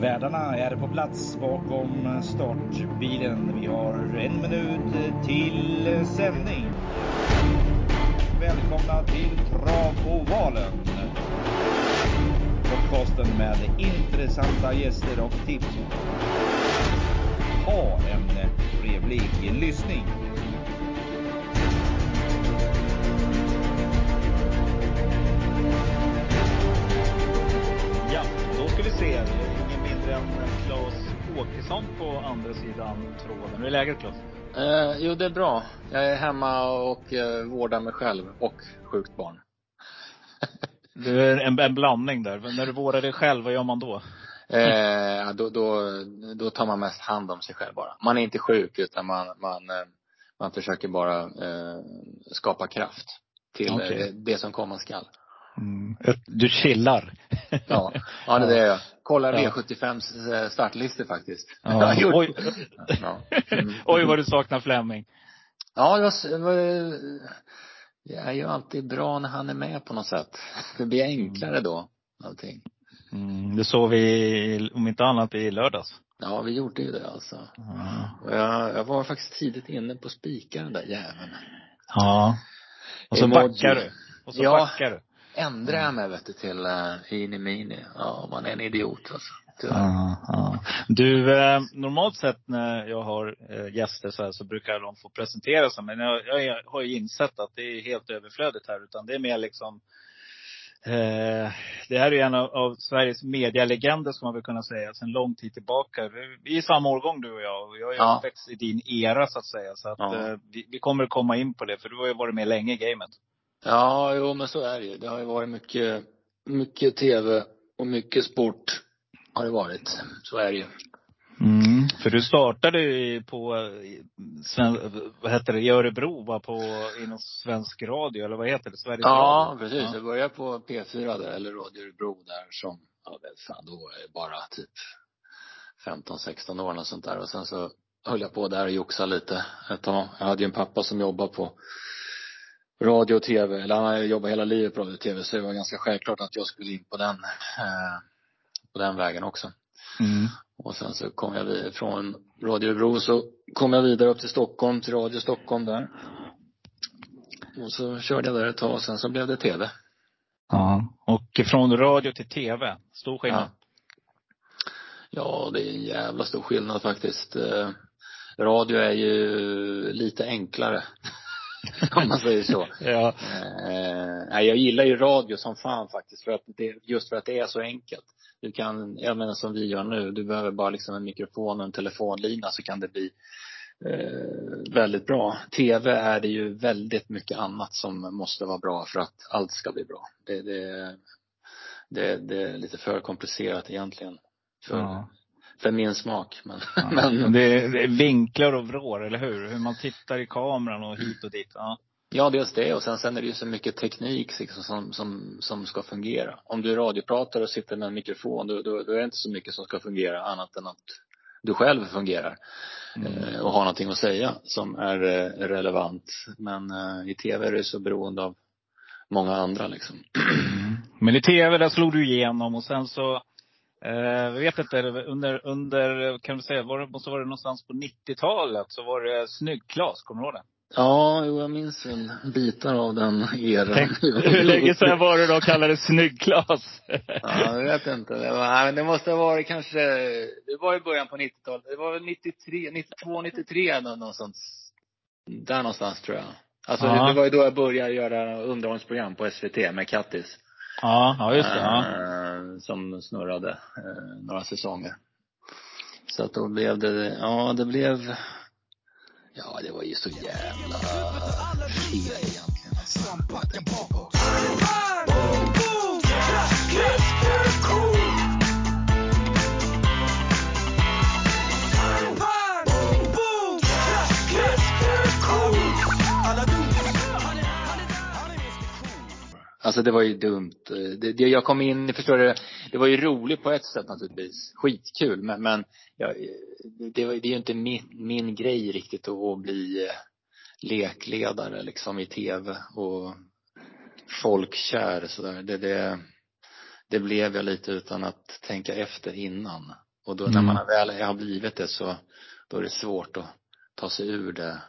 Värdarna är på plats bakom startbilen. Vi har en minut till sändning. Välkomna till Travovalen. Podcasten med intressanta gäster och tips. Ha en trevlig lyssning. Ja, då ska vi se. Åkesson på andra sidan tråden. Hur är läget Claes? Eh, jo, det är bra. Jag är hemma och eh, vårdar mig själv och sjukt barn. Du är en, en blandning där. Men när du vårdar dig själv, vad gör man då? Eh, då, då, då tar man mest hand om sig själv bara. Man är inte sjuk utan man, man, eh, man försöker bara eh, skapa kraft till Okej. eh, det som komma skall. Mm. Du chillar. Ja, ja det är det jag. Kollar Ja. V75 startlistor faktiskt. Ja. Oj. Ja. Mm. Oj vad du saknar Fleming. Ja, det var, det var, det är ju alltid bra när han är med på något sätt. Det blir enklare då, allting. Mm, det såg vi, om inte annat, i lördags. Ja, vi gjorde ju det alltså. Ja. Och jag, jag var faktiskt tidigt inne på spikar den där jäveln. ja. Och så Emoji. backar du. Och så Ja. backar du. Ändrar jag mig vet du till uh, Ini Mini. Ja, man är en idiot alltså. Ja, ja. Du, eh, normalt sett när jag har eh, gäster så här så brukar de få presentera sig. Men jag, jag har ju insett att det är helt överflödigt här. Utan det är mer liksom eh, det här är en av, av Sveriges medialegender ska man väl kunna säga, sedan lång tid tillbaka. Vi, vi är samma årgång du och jag. Och jag är Ja. uppväxt i din era så att säga. Så att Ja. eh, vi, vi kommer att komma in på det, för du har ju varit med länge i gamet. Ja, jo men så är det ju. Det har ju varit mycket, mycket tv och mycket sport har det varit. Så är det ju. Mm. För du startade ju på, eh, vad heter det, i Örebro, va? På, inom svensk radio, eller vad heter det? Sveriges Ja, Radio? precis. Ja. Jag började på P4 där, eller Radio Örebro där som, ja fan, då var jag bara typ 15-16 år och sånt där. Och sen så höll jag på där och joxade lite ett tag. Jag hade ju en pappa som jobbade på radio och tv, eller han har jobbat hela livet på radio och tv, så det var ganska självklart att jag skulle in på den, eh, på den vägen också. Mm. Och sen så kom jag vid, från Radio Örebro så kom jag vidare upp till Stockholm, till Radio Stockholm där. Och så körde jag där ett tag, sen så blev det tv. ja. Och från radio till tv, stor skillnad. Ja, det är en jävla stor skillnad faktiskt. Eh, Radio är ju lite enklare. Om man säger så. Ja. Eh, jag gillar ju radio som fan faktiskt. För att det, just för att det är så enkelt. Du kan, jag menar som vi gör nu, du behöver bara liksom en mikrofon och en telefonlina så kan det bli eh, väldigt bra. TV är det ju väldigt mycket annat som måste vara bra för att allt ska bli bra. Det, det, det, det är lite för komplicerat egentligen. För, Ja. För min smak. Men, Ja. men Det, är, vinklar och vrår, eller hur? Hur man tittar i kameran och hit och dit. Ja. Ja, dels det och sen, sen är det ju så mycket teknik liksom, som, som, som ska fungera. Om du är radiopratare och sitter med en mikrofon, då, då, då är det inte så mycket som ska fungera annat än att du själv fungerar Mm. eh, och har någonting att säga som är eh, relevant. Men eh, i tv är det så beroende av många andra liksom. Mm. Men i tv, där slog du igenom och sen så, eh, jag vet inte, under, under, kan du säga, var det, måste vara det någonstans på 90-talet så var det Snygg-Klas, kommer du ihåg det? Ja, jo, jag minns väl bitar av den eran. Tänk, hur länge sedan var det de kallade Snygg-Klas? Ja, jag vet inte. Det, var, nej, det måste ha varit kanske, det var i början på 90-talet. Det var väl 93, 92, 93 nå- någonstans. Där någonstans tror jag. Alltså Ja. det, det var ju då jag började göra underhållningsprogram på SVT med Kattis. Ja, ja just det. Ja. Eh, som snurrade eh, några säsonger. Så att då blev det, ja det blev, ja det var ju så jävla fel egentligen. Alltså, det var ju dumt. Det, det, jag kom in, förstår du, det var ju roligt på ett sätt naturligtvis. Skitkul men, men jag, det, det är ju inte min, min grej riktigt att, att bli eh, lekledare liksom i tv och folkkär sådär. Det, det, det blev jag lite utan att tänka efter innan. Och då Mm. när man väl har blivit det så, då är det svårt att ta sig ur det,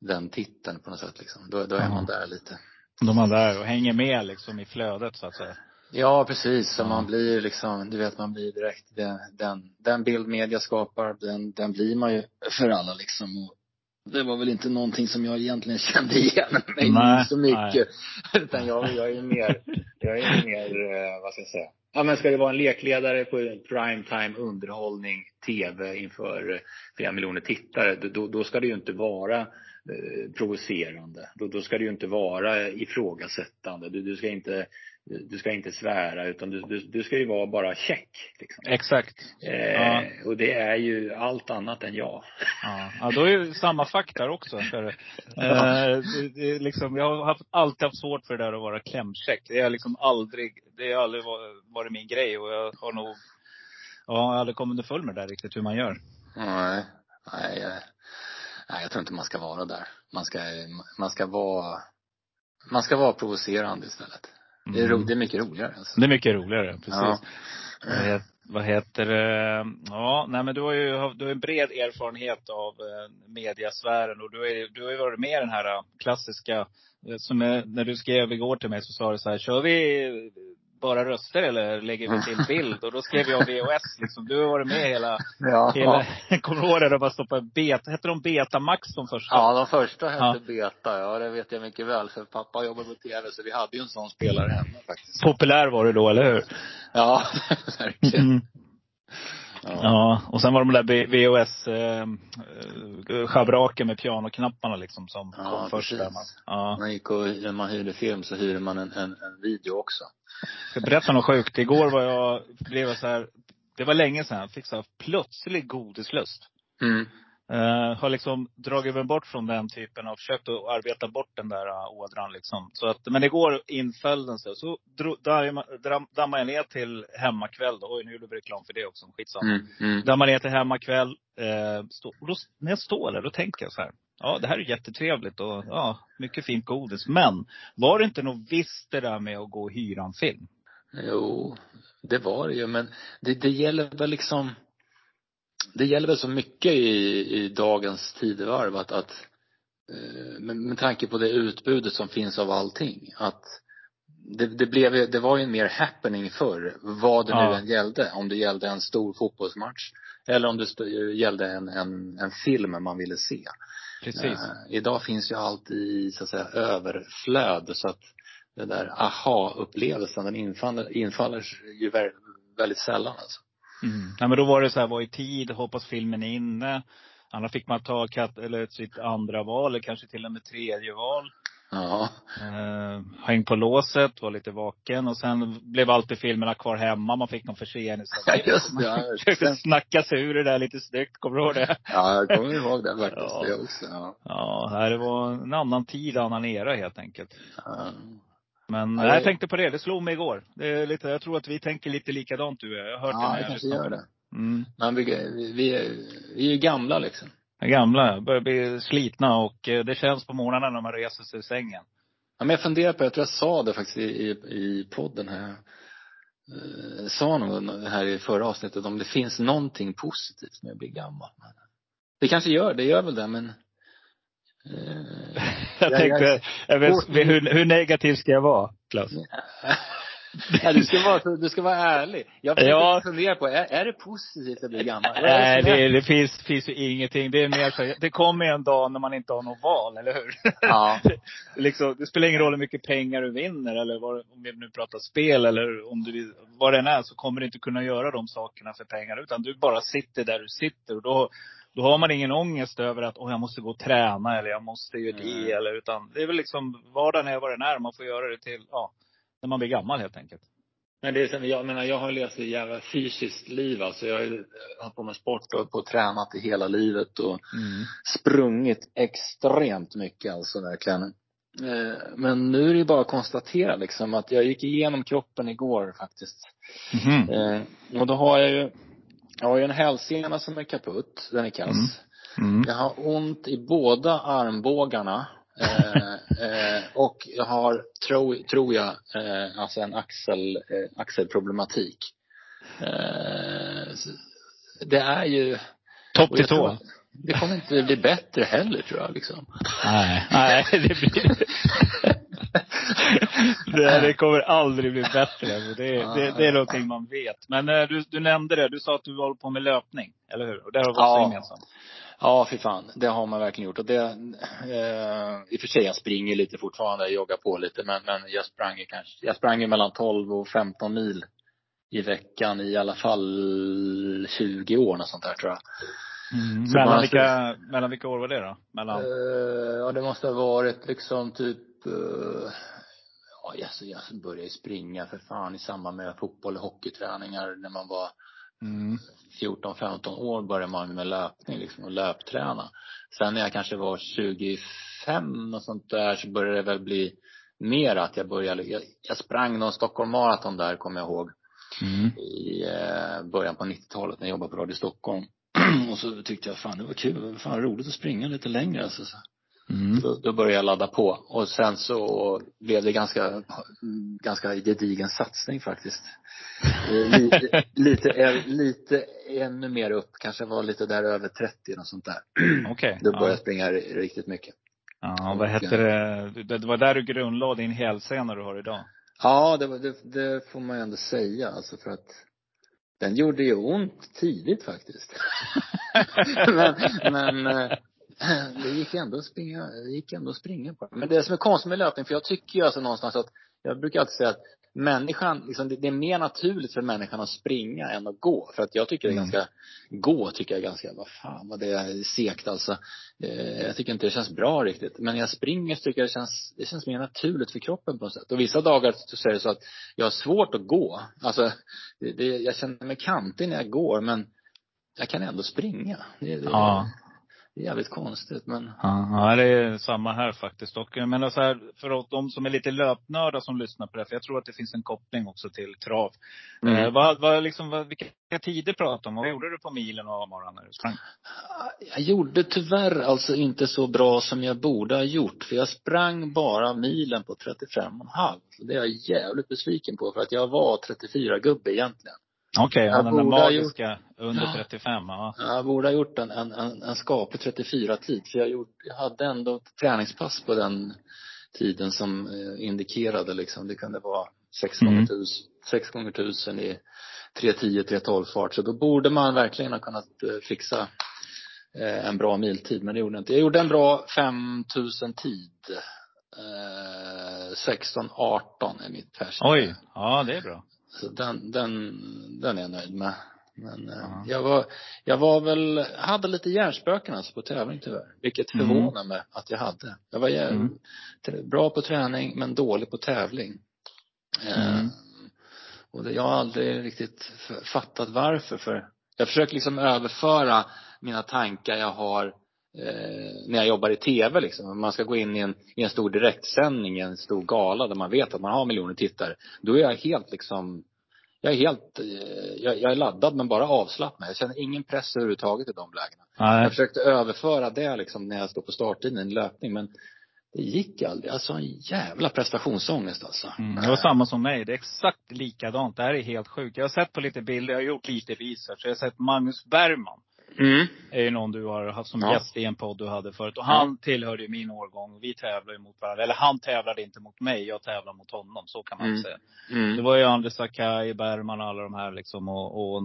den titeln på något sätt liksom. Då, då är Ja. man där lite. De är där och hänger med liksom i flödet så att säga. Ja, precis. Så Ja. man blir liksom, du vet man blir direkt, den, den, den bild media skapar, den, den blir man ju för alla liksom. Och det var väl inte någonting som jag egentligen kände igen mig Nej, så mycket. Utan jag, jag är mer, jag är mer, eh, vad ska jag säga. Ja men ska det vara en lekledare på primetime underhållning, tv inför eh, flera miljoner tittare, då- då, ska det ju inte vara provocerande. Då, då ska det ju inte vara ifrågasättande. Du, du ska inte du ska inte svära utan du, du, du ska ju vara bara check. Liksom. Exakt. Eh, Ja. Och det är ju allt annat än jag. Ja, ja då är det samma fack där också. För, eh, det, det liksom, jag har haft, alltid haft svårt för det där att vara klämkäck. Det har liksom aldrig, det har aldrig varit, varit min grej. Och jag har nog, ja, jag har aldrig kommit underfund med det där riktigt hur man gör. Nej, nej, eh, nej, jag tror inte man ska vara där. Man ska, man ska vara, man ska vara provocerande istället. Det är, ro, Mm. det är mycket roligare alltså. Det är mycket roligare, precis. Ja. Vad, het, vad heter det? Ja, nej men du har ju du har en bred erfarenhet av eh, mediasfären och du, är, du har ju varit med i den här eh, klassiska, eh, som är, när du skrev igår till mig så sa du så här, kör vi bara röster eller lägger vi till bild? Och då skrev jag VHS liksom. Du har varit med hela, Ja, hela kommer du ihåg det? De bara stoppade beta, hette de Betamax de första? ja, de första hette Ja. Beta, ja det vet jag mycket väl. För pappa jobbade på tv så vi hade ju en sån spelare hemma faktiskt. Populär var det då, eller hur? Ja, verkligen. Mm. Ja. Ja, och sen var de där VHS eh, eh, schabraken med pianoknapparna liksom som Ja, kom först. Där man, ja. Man gick och, när man hyrde film så hyrde man en, en, en video också. Ska jag berätta något sjukt? Igår var jag, blev jag så här, det var länge sedan, jag fick så här plötslig godislust. Mm. Uh, har liksom dragit mig bort från den typen och försökt att arbeta bort den där uh, ådran liksom. Så att, men igår inföll den sig. Så dammade jag ner till hemmakväll då. Oj, nu gjorde vi reklam för det också. Skitsamma. Mm. Mm. Dammade ner till hemmakväll. Eh, stå, och då, när jag står där, då tänker jag så här. Ja, det här är jättetrevligt och ja, mycket fint godis. Men var det inte något visst det där med att gå och hyra en film? Jo, det var det ju, men det, det gäller väl liksom det gäller väl så mycket i, i dagens tidevarv att, att eh, med, med tanke på det utbudet som finns av allting att det, det blev det var ju en mer happening förr vad det nu Ja. än gällde om det gällde en stor fotbollsmatch eller om det gällde en, en, en film man ville se. Precis. Eh, idag finns ju allt i så att säga överflöd så att den där aha-upplevelsen den infaller, infaller ju vä- väldigt sällan alltså. Mm. Nej, men då var det så här, var i tid, hoppas filmen är inne. Annars fick man ta katt, eller sitt andra val, eller kanske till och med tredje val. Ja. Eh, häng på låset, var lite vaken. Och sen blev alltid filmerna kvar hemma. Man fick någon försening. Ja, just det. Ja, Försökte snacka sig ur det där lite snyggt. Kommer du ihåg det? ja, jag kommer ihåg det faktiskt. Ja. Det också. Ja. Ja, det var en annan tid, annan era helt enkelt. Ja. Men Ja, nej, jag tänkte på det. Det slog mig igår. Det är lite, jag tror att vi tänker lite likadant du jag. Jag har hört Ja, det jag kanske lyssnar gör det. Mm. Men vi, vi, är, vi är ju gamla liksom. Gamla börjar bli slitna och eh, det känns på morgnarna när man reser sig ur sängen. Ja, men jag funderar på, jag tror jag sa det faktiskt i, i, i podden här. Eh, sa nog här i förra avsnittet om det finns någonting positivt med att bli gammal. Det kanske gör, det gör väl det men eh, Jag Ja, tänkte, jag- jag vet, hur, hur negativ ska jag vara, Klas? ja, du, ska vara, du ska vara ärlig. Jag Ja. fundera på, är, är det positivt att bli gammal? Nej, det, det finns, finns ju ingenting. Det är mer så, det kommer en dag när man inte har något val, eller hur? Ja. liksom, det spelar ingen roll hur mycket pengar du vinner eller vad, om vi nu pratar spel eller om du, vad det än är så kommer du inte kunna göra de sakerna för pengar. Utan du bara sitter där du sitter och då, då har man ingen ångest över att oh, jag måste gå och träna eller jag måste göra det. Mm. Eller, utan det är väl liksom, vardagen är vad den är. Man får göra det till, ja, när man blir gammal helt enkelt. Men det är som, jag menar, jag har levt ett jävla fysiskt liv alltså. Jag har ju hållit på med sport och på och tränat i hela livet och sprungit extremt mycket alltså verkligen. Eh, Men nu är det ju bara att konstatera liksom att jag gick igenom kroppen igår faktiskt. Eh, Och då har jag ju, jag har ju en hälsena som är kaputt, den är kass. Mm. Jag har ont i båda armbågarna. Eh, eh, och jag har, tro, tror jag, eh, alltså en axel, eh, axelproblematik. Eh, det är ju Topp till tå. Det kommer inte bli bättre heller tror jag liksom. Nej, nej det blir det, det kommer aldrig bli bättre. Det, det, det är någonting man vet. Men eh, du, du nämnde det, du sa att du håller på med löpning. Eller hur? Och det har vi också Ja. gemensamt. Ja, fy fan. Det har man verkligen gjort. Och det, eh, I och för sig, jag springer lite fortfarande, jag joggar på lite, men, men jag sprang ju kanske, jag sprang ju mellan 12 och 15 mil i veckan i alla fall 20 år, något sånt där tror jag. Mm. Mellan, bara- vilka, mellan vilka år var det då? Mellan? Eh, ja, det måste ha varit liksom typ, uh, ja, jag, så jag började ju springa för fan i samband med fotboll och hockeyträningar när man var Mm. 14-15 år började man med löpning liksom och löpträna. Sen när jag kanske var 25 och sånt där så började det väl bli mer att jag började, jag, jag sprang någon Stockholm Marathon där kommer jag ihåg Mm. i eh, början på 90-talet när jag jobbade på Radio Stockholm. och så tyckte jag fan det var kul, fan roligt att springa lite längre alltså. Så Mm. då, då började jag ladda på och sen så blev det ganska, ganska gedigen satsning faktiskt. Eh, Lite, lite, ä- lite ännu mer upp, kanske var lite där över 30 och sånt där. Okej. Då började Ja. jag springa ri- riktigt mycket. ja, vad hette det? Det det var där du grundlade din hälsena du har idag. Ja, det, det, det får man ju ändå säga alltså för att den gjorde ju ont tidigt faktiskt. men, men eh, det gick ändå att springa, det gick ändå att springa på. Men det som är konstigt med löpning, för jag tycker ju alltså någonstans att, jag brukar alltid säga att människan, liksom, det, det är mer naturligt för människan att springa än att gå. För att jag tycker det är Mm. ganska, gå tycker jag är ganska, vad fan vad det är segt alltså. Eh, jag tycker inte det känns bra riktigt. Men när jag springer så tycker jag det känns, det känns mer naturligt för kroppen på något sätt. Och vissa dagar så är det så att jag har svårt att gå. Alltså, det, det, jag känner mig kantig när jag går men jag kan ändå springa. Det, det, Ja. Det är jävligt konstigt men Ja, det är samma här faktiskt. Och jag menar så här, för de som är lite löpnördar som lyssnar på det, för jag tror att det finns en koppling också till trav. Mm. Eh, vad, vad, liksom, vad, vilka tider pratar du om? Vad gjorde du på milen och morgonen när du sprang? Jag gjorde tyvärr alltså inte så bra som jag borde ha gjort. För jag sprang bara milen på 35,5. Det är jag jävligt besviken på för att jag var 34-gubbe egentligen. Okej, ja, Jag den där magiska under Ja. 35. Ja. Jag borde ha gjort en, en, en, en skaplig 34-tid. För jag, gjort, jag hade ändå ett träningspass på den tiden som eh, indikerade liksom. Det kunde vara 6 Mm. gånger tusen, 6 gånger tusen i 3.10, 3.12 fart. Så då borde man verkligen ha kunnat eh, fixa eh, en bra miltid. Men det gjorde jag inte. Jag gjorde en bra 5000 tid. Eh, 16-18 är mitt färska. Oj, ja det är bra. Så den, den, den är jag nöjd med. Men eh, Ja. jag var, jag var väl, hade lite hjärnspöken alltså på tävling tyvärr. Vilket Mm. förvånar mig att jag hade. Jag var Mm. bra på träning men dålig på tävling. Eh, Mm. och det, jag har aldrig riktigt fattat varför. För jag försöker liksom överföra mina tankar jag har eh, när jag jobbar i tv liksom. Om man ska gå in i en, i en stor direktsändning, i en stor gala där man vet att man har miljoner tittare. Då är jag helt liksom jag är helt, eh, jag, jag är laddad men bara avslappnad. Jag känner ingen press överhuvudtaget i de lägena. Nej. Jag försökte överföra det liksom när jag står på startlinjen i löpning men det gick aldrig. Alltså en jävla prestationsångest alltså. Mm, det var samma som mig. Det är exakt likadant. Det här är helt sjukt. Jag har sett på lite bilder, jag har gjort lite research. Jag har sett Magnus Bergman. Mm. är ju någon du har haft som Ja. gäst i en podd du hade förut. Och han tillhörde ju min årgång. Vi tävlade mot varandra. Eller han tävlade inte mot mig, jag tävlade mot honom. Så kan man Mm. säga. Det Mm. var ju Anders Sakai, Bergman och alla de här liksom. Och, och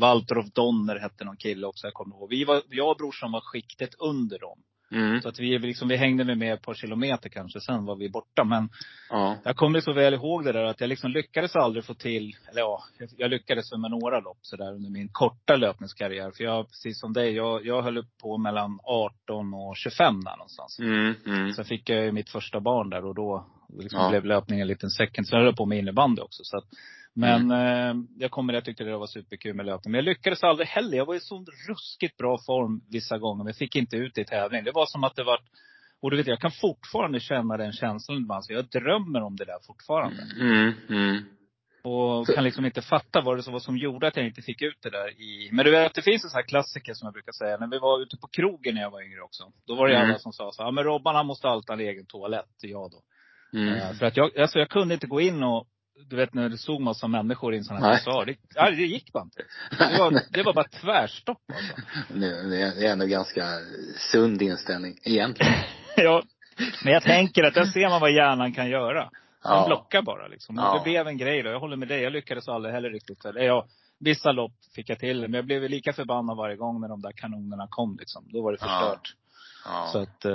Walter of Donner hette någon kille också, jag kommer ihåg. Vi var, jag och brorsan var skiktet under dem. Mm. Så att vi, liksom, vi hängde med, med ett par kilometer kanske, sen var vi borta. Men Ja. jag kommer så väl ihåg det där att jag liksom lyckades aldrig få till, eller ja, jag, jag lyckades med några lopp sådär under min korta löpningskarriär. För jag, precis som dig, jag, jag höll upp på mellan 18 och 25 där någonstans. Mm. Mm. Sen fick jag ju mitt första barn där och då liksom Ja. blev löpningen en liten second. Sen höll jag på med innebandy också. Så att, men eh, jag kommer jag tyckte det var superkul med löpning. Men jag lyckades aldrig heller. Jag var i så ruskigt bra form vissa gånger. Men jag fick inte ut det i tävling. Det var som att det var och du vet, jag kan fortfarande känna den känslan ibland. Så jag drömmer om det där fortfarande. Mm. Mm. Och kan liksom inte fatta vad det som var som gjorde att jag inte fick ut det där i... Men du vet, det finns en sån här klassiker som jag brukar säga. När vi var ute på krogen när jag var yngre också. Då var det Mm. alla som sa så ja men Robban han måste alltid ha en egen toalett. Ja då. Mm. Eh, För att jag, alltså jag kunde inte gå in och du vet när det stod massa människor i en sån här basar. Det, ja, det gick bara inte. Det var, det var bara tvärstopp alltså. Det det är ändå ganska sund inställning egentligen. ja. Men jag tänker att där ser man vad hjärnan kan göra. Den Ja. blockar bara liksom. Ja. Det blev en grej då. Jag håller med dig. Jag lyckades aldrig heller riktigt. Eller ja, vissa lopp fick jag till. Men jag blev lika förbannad varje gång när de där kanonerna kom liksom. Då var det förstört. Ja. Så att, eh,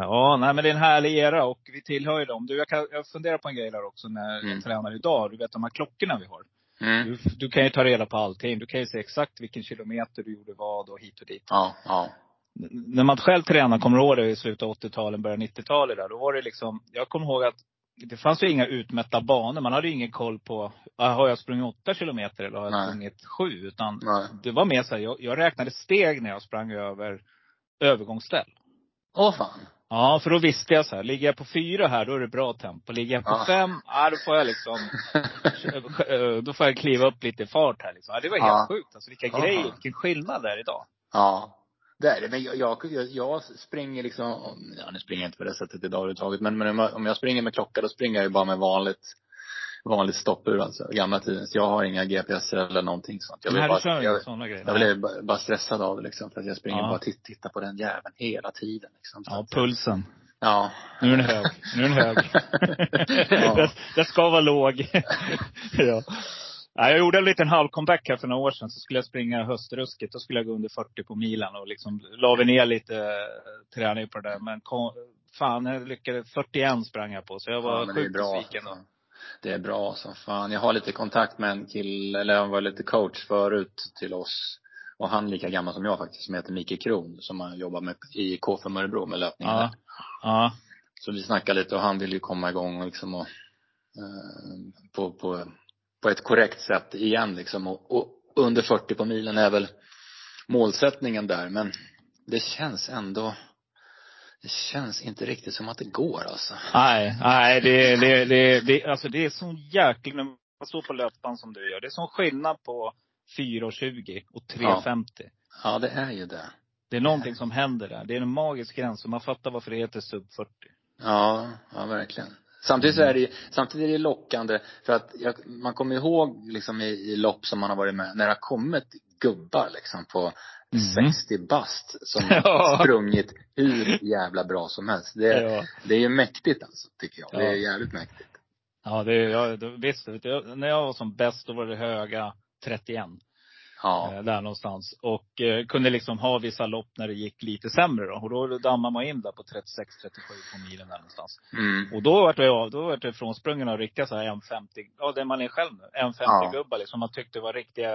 ja, nej men det är en härlig era och vi tillhör ju dem. Du, jag, kan, jag funderar på en grej där också när Mm. jag tränar idag. Du vet de här klockorna vi har. Mm. Du, du kan ju ta reda på allting. Du kan ju se exakt vilken kilometer du gjorde vad och hit och dit. Ja, ja. N- När man själv tränade, kommer du ihåg det i slutet av 80-talet, början av 90-talet där. Då var det liksom, jag kommer ihåg att det fanns ju inga utmätta banor. Man hade ju ingen koll på, ah, har jag sprungit åtta kilometer eller har jag Nej. sprungit sju? Utan Nej. det var mer så här, jag, jag räknade steg när jag sprang över övergångsställ. Åh fan. Ja, för då visste jag så här, ligger jag på fyra här, då är det bra tempo. Ligger jag på Ja. fem, ja då får jag liksom, då får jag kliva upp lite i fart här liksom. Ja, det var helt Ja. sjukt. Alltså vilka Ja. grejer, vilken skillnad det är idag. Ja. Det är det. Men jag, jag, jag, springer liksom, ja nu springer jag inte på det sättet idag överhuvudtaget. Men, men om jag- om jag springer med klocka då springer jag ju bara med vanligt, vanligt stoppur alltså. Gamla tiden. Så jag har inga GPS eller någonting sånt. Jag kör bara, jag, grejer. jag blir bara, stressad av det liksom. För att jag springer Ja. bara och titt, tittar på den jäveln hela tiden liksom. Ja, pulsen. Ja. Nu är den hög. Nu är den hög. Ja. det, det ska vara låg. ja. Ja, jag gjorde en liten halvcomeback här för några år sedan. Så skulle jag springa höstrusket. Då skulle jag gå under 40 på milen. Och liksom la vi ner lite eh, träning på det där. Men kom, fan, jag lyckades. 41 sprang jag på. Så jag var ja, sjukt besviken då. Det är bra som fan. Jag har lite kontakt med en kille, eller han var lite coach förut till oss. Och han är lika gammal som jag faktiskt, som heter Micke Kron. Som har jobbat med i KFUM Örebro med löpningen Ja. där. Ja. Så vi snackade lite och han ville ju komma igång liksom och, eh, på, på, på ett korrekt sätt igen liksom. Och, och under 40 på milen är väl målsättningen där. Men det känns ändå, det känns inte riktigt som att det går alltså. Nej, nej det, det, det, det, alltså det är sån jäkla, när man står på löpband som du gör. Det är sån skillnad på 4,20 och 3,50. Ja, det är ju det. Det är någonting som händer där. Det är en magisk gräns och man fattar varför det heter sub 40. Ja, ja verkligen. Samtidigt så är det samtidigt är det lockande för att jag, man kommer ihåg liksom i, i lopp som man har varit med, när det har kommit gubbar liksom på Mhm. 60 bast som Ja. sprungit hur jävla bra som helst. Det, Ja. det är ju mäktigt alltså, tycker jag. Det är Ja. jävligt mäktigt. Ja, det är, ja, det- visst. När jag var som bäst då var det höga 31. Ja. Eh, där någonstans. Och eh, kunde liksom ha vissa lopp när det gick lite sämre då. Och då dammade man in där på 36-37 på milen där någonstans. Mm. Och då vart jag, då vart jag frånsprungen av riktiga så här 1,50, ja det man är själv nu. 1,50 Ja. gubbar liksom. Man tyckte var riktiga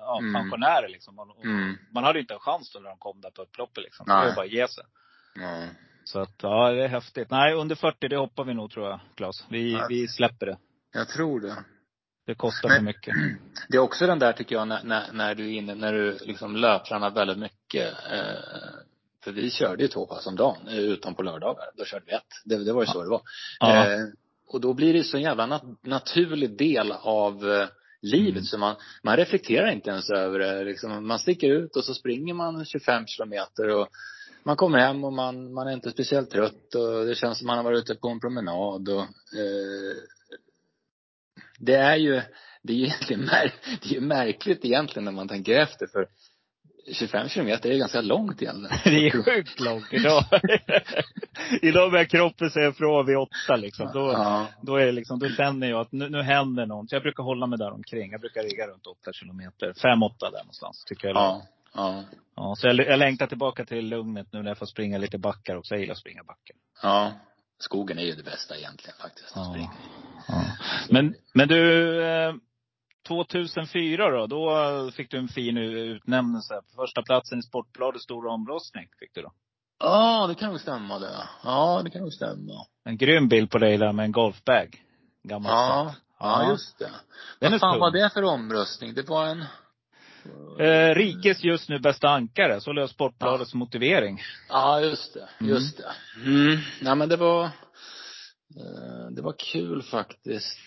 ja, Mm. pensionärer liksom. Man, Mm. man hade ju inte en chans då när de kom där på upploppet liksom. Det Nej. var ju bara att ge sig. Ja. Så att, ja det är häftigt. Nej, under 40 det hoppar vi nog tror jag, Claes. Vi, vi släpper det. Jag tror det. Det kostar för mycket. Det är också den där tycker jag när, när, när du är inne, när du liksom löptränar väldigt mycket. Eh, för vi körde ju två pass om dagen, eh, utom på lördagar. Då körde vi ett. Det, det var ju så det var. Ja. Eh, och då blir det så en jävla nat- naturlig del av eh, livet Mm. så man, man reflekterar inte ens över det. Liksom, man sticker ut och så springer man 25 kilometer och man kommer hem och man, man är inte speciellt trött och det känns som man har varit ute på en promenad och eh, det är ju, det är ju egentligen mär, det är ju märkligt egentligen när man tänker efter för 25 kilometer är ganska långt egentligen. Det är sjukt långt idag. idag börjar kroppen säga ifrån vid åtta liksom. Då, Ja, då är det liksom, då känner jag att nu, nu händer något. Jag brukar hålla mig där omkring. Jag brukar ligga runt åtta kilometer. Fem, åtta där någonstans. Tycker jag. ja, ja, ja så jag, jag längtar tillbaka till lugnet nu när jag får springa lite backar också. Jag gillar att springa backar. ja. Skogen är ju det bästa egentligen faktiskt. Ja. Ja. Men, men du, eh, 2004 då, då fick du en fin utnämnelse. Första platsen i Sportbladets stora omröstning fick du då. Ja, det kan nog stämma det. Ja, det kan nog stämma. En grym bild på dig där med en golfbag. Gammal Ja, set. ja just det. Den Vad fan var det för omröstning? Det var en Eh, rikes just nu bästa ankare. Så lös Sportbladets motivering. Ja, just det. Mm. Just det. Mm. Nej, men det var, eh, det var kul faktiskt.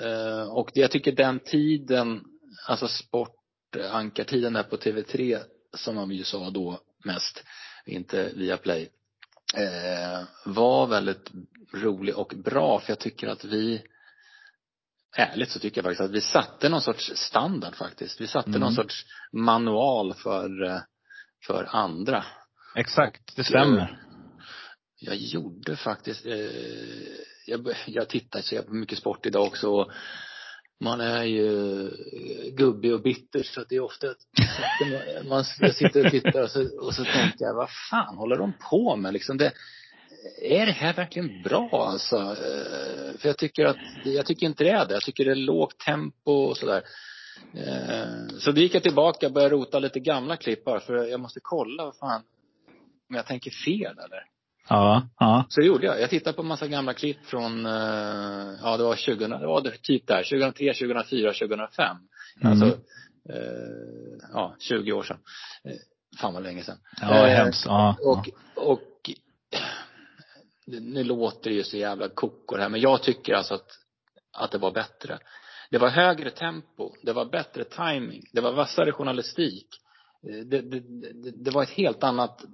Eh, och jag tycker den tiden, alltså sportankartiden där på TV3, som man ju sa då mest, inte via Play, eh, var väldigt rolig och bra. För jag tycker att vi, ärligt så tycker jag faktiskt att vi satte någon sorts standard faktiskt. Vi satte Mm. någon sorts manual för, eh, för andra. Exakt, det stämmer. Jag gjorde faktiskt, eh, jag, jag tittar så jävla mycket sport idag också och man är ju eh, gubbig och bitter så att det är ofta att man, man jag sitter och tittar och så, och så tänker jag, vad fan håller de på med liksom? Det, är det här verkligen bra alltså? Eh, För jag tycker att, jag tycker inte det är det. Jag tycker det är lågt tempo och sådär. Eh, Så då gick jag tillbaka och började rota lite gamla klipp bara för jag måste kolla vad fan, om jag tänker fel eller? Ja, ja. Så det gjorde jag. Jag tittade på en massa gamla klipp från, eh, ja det var 2000, det var typ där, 2003, 2004, 2005. Mm. Alltså, ja 20 år sedan. Fan vad länge sedan. Ja, Eh, hemskt. Ja, Och, och nu låter det ju så jävla koko det här, men jag tycker alltså att, att det var bättre. Det var högre tempo, det var bättre timing, det var vassare journalistik. Eh, Det, det, det, det var ett helt annat,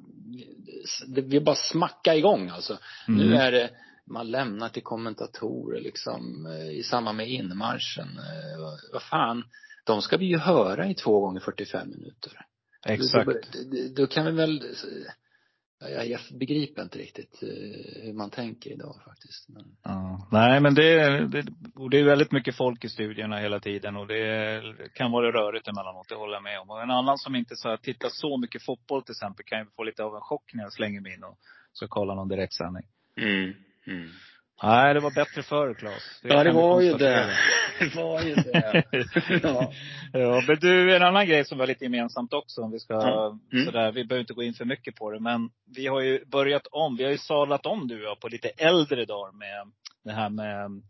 det, vi bara smacka igång alltså. Mm. Nu är det, man lämnar till kommentatorer liksom eh, i samband med inmarschen. Eh, Vad, vad fan, de ska vi ju höra i två gånger 45 minuter. exakt. Då, då, då kan vi väl, jag, jag begriper inte riktigt eh, hur man tänker idag faktiskt. Men, Ja. Nej, men det, det, det är väldigt mycket folk i studierna hela tiden och det kan vara rörigt emellanåt, det håller jag med om. Och en annan som inte så här, tittar så mycket fotboll till exempel kan ju få lite av en chock när jag slänger mig in och ska kolla någon direktsändning. mm, mm. Nej, det var bättre förr Claes. Ja, det var ju det. Det var ju det. ja. Ja, men du, en annan grej som var lite gemensamt också, om vi ska. Mm. sådär, vi behöver inte gå in för mycket på det, men vi har ju börjat om, vi har ju sadlat om du och på lite äldre dagar med det här med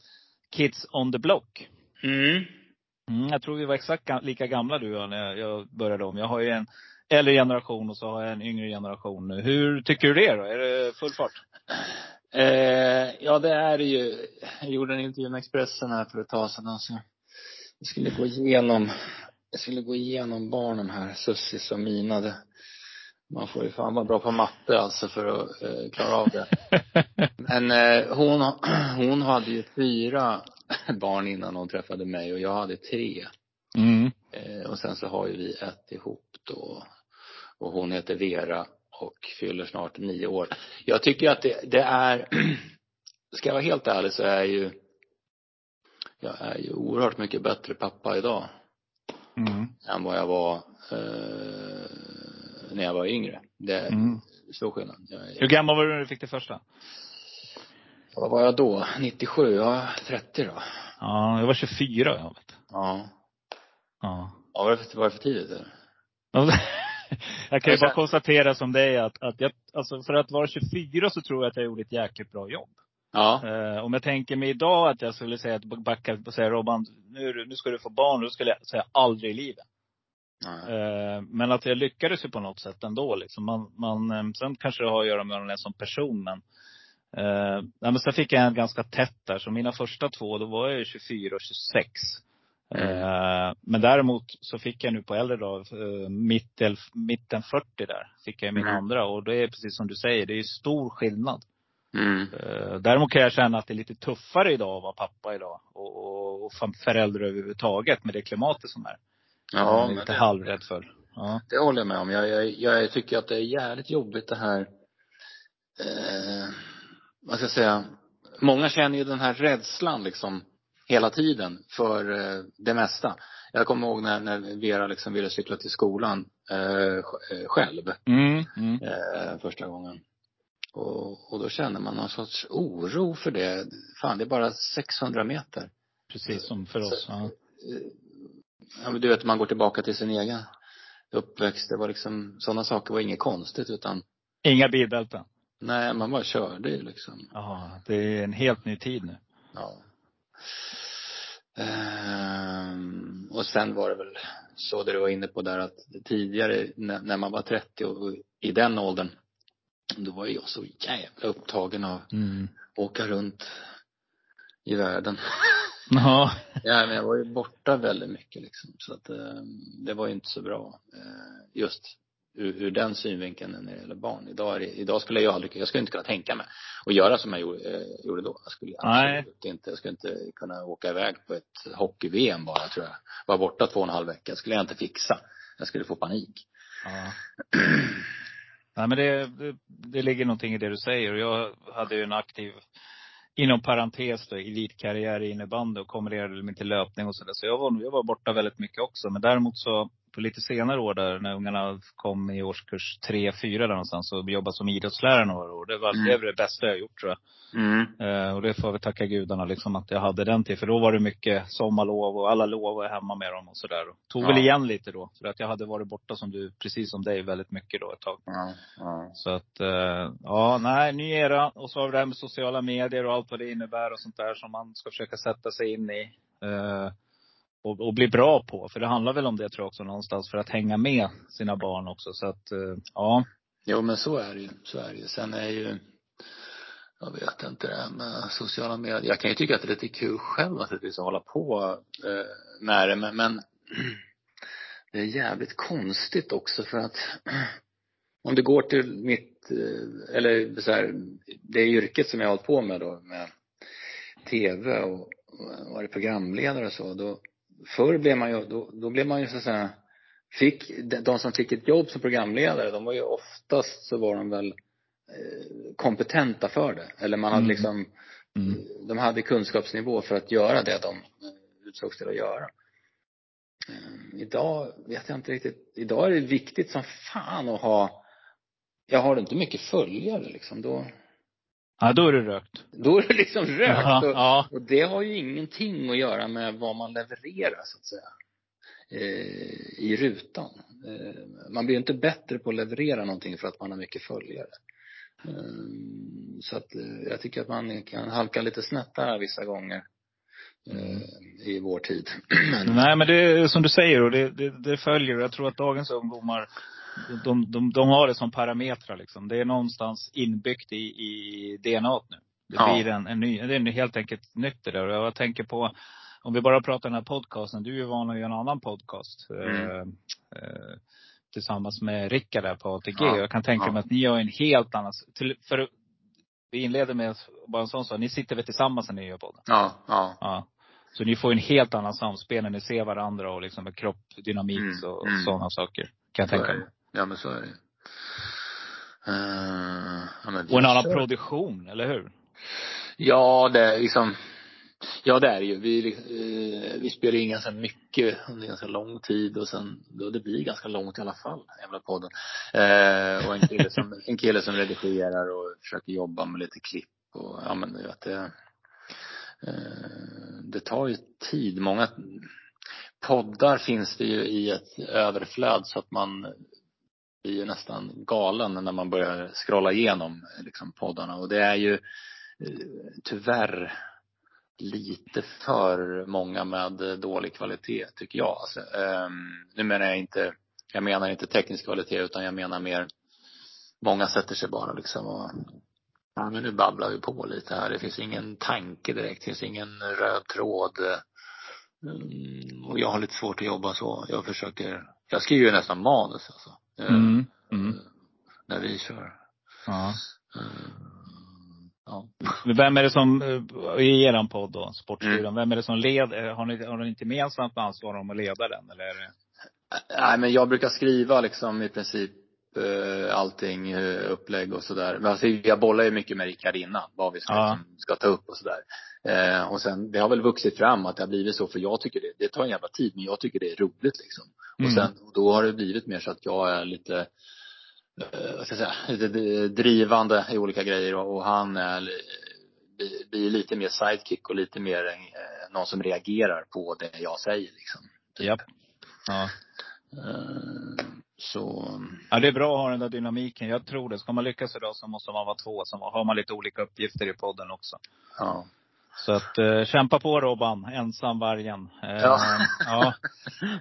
Kids on the Block. Mm. Mm, jag tror vi var exakt lika gamla du och jag när jag började om. Jag har ju en äldre generation och så har jag en yngre generation nu. Hur tycker du det då? Är det full fart? Eh, ja, det är det ju. Jag gjorde en intervju med Expressen här för ett tag sedan. Alltså, jag skulle gå igenom, jag skulle gå igenom barnen här, Sussis och mina. Det, man får ju fan vara bra på matte alltså för att eh, klara av det. Men eh, hon, hon hade ju fyra barn innan hon träffade mig och jag hade tre. Mm. Eh, och sen så har ju vi ett ihop då. Och hon heter Vera och fyller snart nio år. Jag tycker att det, det är, ska jag vara helt ärlig så är jag ju, jag är ju oerhört mycket bättre pappa idag Mm. än vad jag var eh, när jag var yngre. Det är Mm. stor skillnad. Jag Hur är, gammal var du när du fick det första? vad var jag då? 97? Jag var 30 då. Ja, jag var 24 jag vet. Ja. Ja. Ja, var det för, var det för tidigt eller? Jag kan ju bara konstatera som dig att, att jag, alltså för att vara 24 så tror jag att jag gjorde ett jäkligt bra jobb. Ja. Eh, om jag tänker mig idag att jag skulle säga att backa och säga Robban, nu, är nu ska du få barn. Då skulle jag säga aldrig i livet. Eh, men att jag lyckades ju på något sätt ändå liksom. Man, man, eh, sen kanske det har att göra med är som person men eh, nej, men sen fick jag en ganska tätt där. Så mina första två, då var jag ju 24 och 26. Eh, men däremot så fick jag nu på äldre dag, eh, mitten, mitten 40 där, fick jag min Mm. andra. Och det är precis som du säger, det är stor skillnad. Mm. Eh, Däremot kan jag känna att det är lite tuffare idag att vara pappa idag. Och, och, och förälder överhuvudtaget med det klimatet som är. Ja, jag är lite det- halvrädd för. Ja. Det håller jag med om. Jag, jag, jag tycker att det är jävligt jobbigt det här, eh, vad ska jag säga, många känner ju den här rädslan liksom hela tiden för eh, det mesta. Jag kommer ihåg när, när Vera liksom ville cykla till skolan eh, eh, själv Mm, mm. eh, första gången. Och, och då känner man någon sorts oro för det. Fan, det är bara 600 meter. Precis som för oss. Ja. Eh, Ja, men du vet, man går tillbaka till sin egen uppväxt. Det var liksom, sådana saker var inget konstigt utan, Inga bilbälten. nej, man bara körde ju liksom. Ja, det är en helt ny tid nu. Ja. Ehm, och sen var det väl så det du var inne på där att tidigare när, man var 30 och, i den åldern, då var jag så jävla upptagen av att Mm. åka runt i världen. Ja. Ja, men jag var ju borta väldigt mycket liksom. Så att eh, det var ju inte så bra. Eh, just ur, ur den synvinkeln när det gäller barn. Idag, det, idag skulle jag aldrig, jag skulle inte kunna tänka mig att göra som jag gjorde, eh, gjorde då. Jag skulle Nej. absolut inte, jag skulle inte kunna åka iväg på ett hockey-VM bara tror jag. Vara borta två och en halv vecka. skulle jag inte fixa. Jag skulle få panik. Ja. Nej men det, det, det ligger någonting i det du säger. Jag hade ju en aktiv, inom parentes då, elitkarriär i innebandy och kombinerade med till löpning och sådär. Så jag var, jag var borta väldigt mycket också. Men däremot så på lite senare år där, när ungarna kom i årskurs tre, fyra där någonstans, så jobbade som idrottslärare några år. Det var Mm. det, var det bästa jag gjort tror jag. Mm. Eh, och det får väl tacka gudarna liksom att jag hade den till. För då var det mycket sommarlov och alla lov var hemma med dem och sådär. Och Tog Ja. väl igen lite då. För att jag hade varit borta som du, precis som dig, väldigt mycket då ett tag. Ja, ja. Så att, eh, ja, nej, ny era. Och så har vi det här med sociala medier och allt vad det innebär och sånt där som man ska försöka sätta sig in i. Eh, och, och bli bra på. För det handlar väl om det tror jag också någonstans. För att hänga med sina barn också. Så att, eh, ja. Jo men så är det ju. Så är det ju. Sen är ju, jag vet inte det här med sociala medier. Jag kan ju tycka att det är lite kul själv naturligtvis att hålla på eh, med det men, men det är jävligt konstigt också för att om du går till mitt, eh, eller så här, det yrket som jag har hållit på med då med tv och, och varit programledare och så, då förr blev man ju, då, då blev man ju så att säga fick, de, som fick ett jobb som programledare, de var ju oftast så var de väl eh, kompetenta för det. Eller man hade Mm. liksom, Mm. de hade kunskapsnivå för att göra det de eh, utsågs till att göra. Eh, Idag vet jag inte riktigt, idag är det viktigt som fan att ha, jag har inte mycket följare liksom, då, ja, då är det rökt. då är det liksom rökt. Ja, Och, ja. och det har ju ingenting att göra med vad man levererar så att säga. Eh, I rutan. Eh, man blir ju inte bättre på att leverera någonting för att man har mycket följare. Eh, så att eh, jag tycker att man kan halka lite snett där vissa gånger. Eh, I vår tid. Men, Nej men det är som du säger och det, det, det följer. Jag tror att dagens ungdomar, de, de, de har det som parametrar liksom. Det är någonstans inbyggt i, i DNA nu. Det Ja. blir en, en ny, det är helt enkelt nytt det där. Och jag tänker på, om vi bara pratar den här podcasten. Du är ju van att göra en annan podcast. Mm. Eh, eh, tillsammans med Rickard där på ATG. Ja. Jag kan tänka Ja. mig att ni har en helt annan, till, för vi inleder med bara en sån sak. Ni sitter väl tillsammans när ni gör podden? ja, ja. Ja. Så ni får en helt annan samspel när ni ser varandra och liksom med kropp, dynamik Mm, och, mm. sådana saker. Kan jag tänka mig. Ja men så är det ju. Eh, ja, men Och en annan produktion, eller hur? Ja, det är liksom Ja det är det ju. Vi, eh, vi spelar in ganska mycket under ganska lång tid och sen, då det blir ganska långt i alla fall, jävla podden. Eh, och en kille som, en kille som redigerar och försöker jobba med lite klipp och, ja men du vet det, eh, det tar ju tid. Många poddar finns det ju i ett överflöd så att man blir ju nästan galen när man börjar scrolla igenom liksom poddarna och det är ju eh, tyvärr lite för många med dålig kvalitet tycker jag. Alltså, um, nu menar jag inte, jag menar inte teknisk kvalitet utan jag menar mer, många sätter sig bara liksom och, ja men nu babblar vi på lite här. Det finns ingen tanke direkt, det finns ingen röd tråd. Mm, och jag har lite svårt att jobba så. Jag försöker, jag skriver ju nästan manus alltså. Eh, Mm. Mm. När vi kör. Ja. Eh, ja. Vem är det som, eh, i eran podd då, Sportstudion, vem är det som leder, har ni, har ni inte gemensamt ansvar om att leda den eller? Nej men jag brukar skriva liksom i princip eh, allting, eh, upplägg och sådär. Men alltså, jag bollar ju mycket med Rickard innan, vad vi ska, Ja. liksom, ska ta upp och sådär. Eh, och sen, det har väl vuxit fram att det har blivit så, för jag tycker det, det tar en jävla tid, men jag tycker det är roligt liksom. Mm. Och sen, då har det blivit mer så att jag är lite, eh, vad ska jag säga, lite drivande i olika grejer och, och han är, li- blir, lite mer sidekick och lite mer eh, någon som reagerar på det jag säger liksom. Typ. Japp. Ja. Eh, så, Ja, det är bra att ha den där dynamiken. Jag tror det. Ska man lyckas idag så måste man vara två. Så har man lite olika uppgifter i podden också. ja. Så att eh, kämpa på Robban, ensam vargen. Eh, Ja. ja.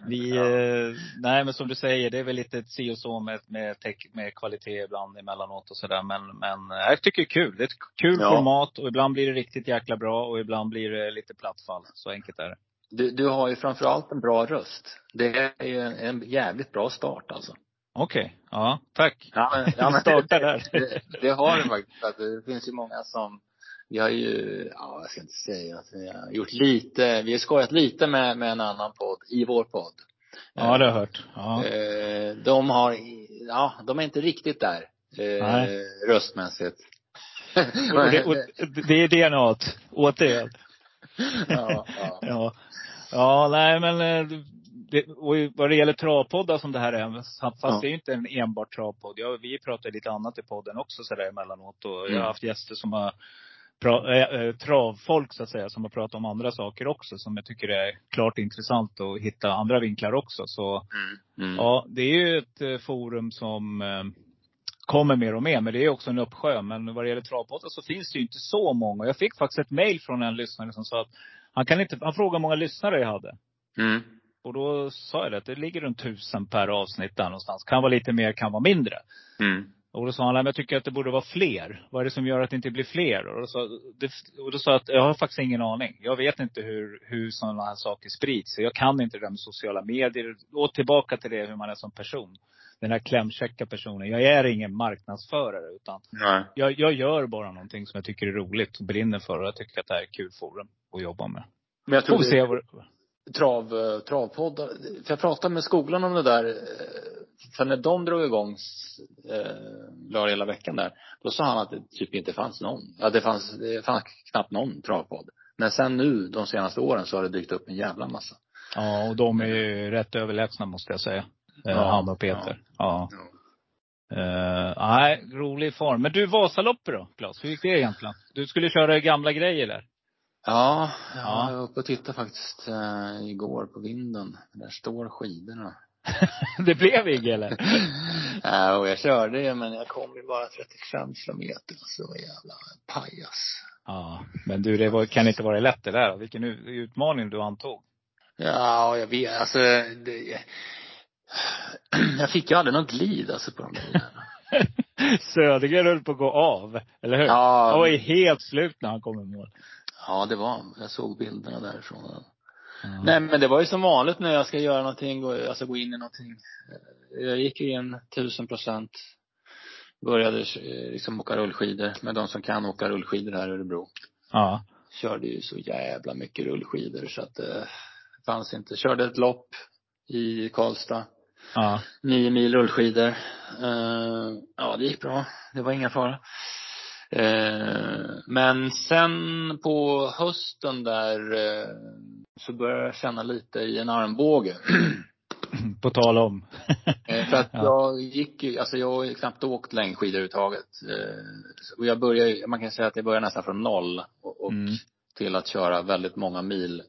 Vi, eh, nej men som du säger, det är väl lite si och så med, med, tech, med kvalitet ibland emellanåt och sådär. Men, men eh, jag tycker det är kul. Det är ett kul Ja. format och ibland blir det riktigt jäkla bra och ibland blir det lite plattfall. Så enkelt är det. Du, du har ju framförallt en bra röst. Det är ju en, en jävligt bra start alltså. Okej. Ja, tack. Ja, men, ja, men startar där. Det, det har det faktiskt. Att det finns ju många som, vi har ju, ja jag ska inte säga att vi har gjort lite, vi har skojat lite med, med en annan podd, i vår podd. Ja, det har jag hört. Ja. Eh, De har, ja, de är inte riktigt där. eh, Nej. Röstmässigt. Och det, och det är DNA återigen. ja, ja. Ja. Ja, nej men eh, det, och vad det gäller travpoddar som det här är, fast Ja. det är ju inte en enbart travpodd. Ja, vi pratar lite annat i podden också sådär emellanåt. Och jag Mm. har haft gäster som har pra, äh, travfolk så att säga, som har pratat om andra saker också. Som jag tycker är klart intressant att hitta andra vinklar också. Så Mm. Mm. ja, det är ju ett forum som kommer mer och mer. Men det är också en uppsjö. Men vad det gäller travpoddar så finns det ju inte så många. Jag fick faktiskt ett mail från en lyssnare som sa att han kan inte, han frågade hur många lyssnare jag hade. Mm. Och då sa jag det, att det ligger runt tusen per avsnitt där någonstans. Kan vara lite mer, kan vara mindre. Mm. Och då sa han, "Nej, men jag tycker att det borde vara fler. Vad är det som gör att det inte blir fler? Och då sa, det, och då sa jag att jag har faktiskt ingen aning. Jag vet inte hur, hur sådana här saker sprids. Jag kan inte det där med sociala medier. Och tillbaka till det hur man är som person. Den här klämkäcka personen. Jag är ingen marknadsförare utan Nej. jag, jag gör bara någonting som jag tycker är roligt och brinner för. Och jag tycker att det här är kul forum att jobba med. Men jag Får tror vi det- se vad trav, eh, travpoddar. För jag pratade med skolan om det där. eh, För när de drog igång, eh, la hela veckan där, då sa han att det typ inte fanns någon. Ja, det fanns, det fanns knappt någon travpodd. Men sen nu, de senaste åren, så har det dykt upp en jävla massa. Ja, och de är ju rätt överlägsna måste jag säga. Ja, han och Peter. Ja. Eh, nej, rolig form. Men du, Vasaloppet då, Claes? Hur gick det egentligen? Du skulle köra gamla grejer där. Ja, Ja. jag var uppe och tittade faktiskt eh, igår på vinden. Där står skidorna. det blev inget eller? Ja, och jag körde ju, men jag kom ju bara 35 kilometer. Så jävla pajas. Ja, men du, det var, kan inte vara lätt det där. Vilken utmaning du antog. Ja, jag vet, alltså det, jag fick ju aldrig någon glid alltså på de bilarna. Södergren höll på att gå av, eller hur? Ja. Han var ju helt slut när han kom i mål. Ja, det var Jag såg bilderna därifrån. Ja. Nej, men det var ju som vanligt när jag ska göra någonting, alltså gå in i någonting. Jag gick ju in tusen procent. Började eh, liksom åka rullskidor med de som kan åka rullskidor här i Örebro. Ja. Körde ju så jävla mycket rullskidor så att det fanns inte. Körde ett lopp i Karlstad. Ja. Nio mil rullskidor. Eh, ja, det gick bra. Det var inga fara. Eh, men sen på hösten där eh, så började jag känna lite i en armbåge. På tal om. För att Ja. jag gick ju, alltså jag har ju knappt åkt längdskidor överhuvudtaget. Och jag började, man kan säga att jag började nästan från noll och, Mm. till att köra väldigt många mil,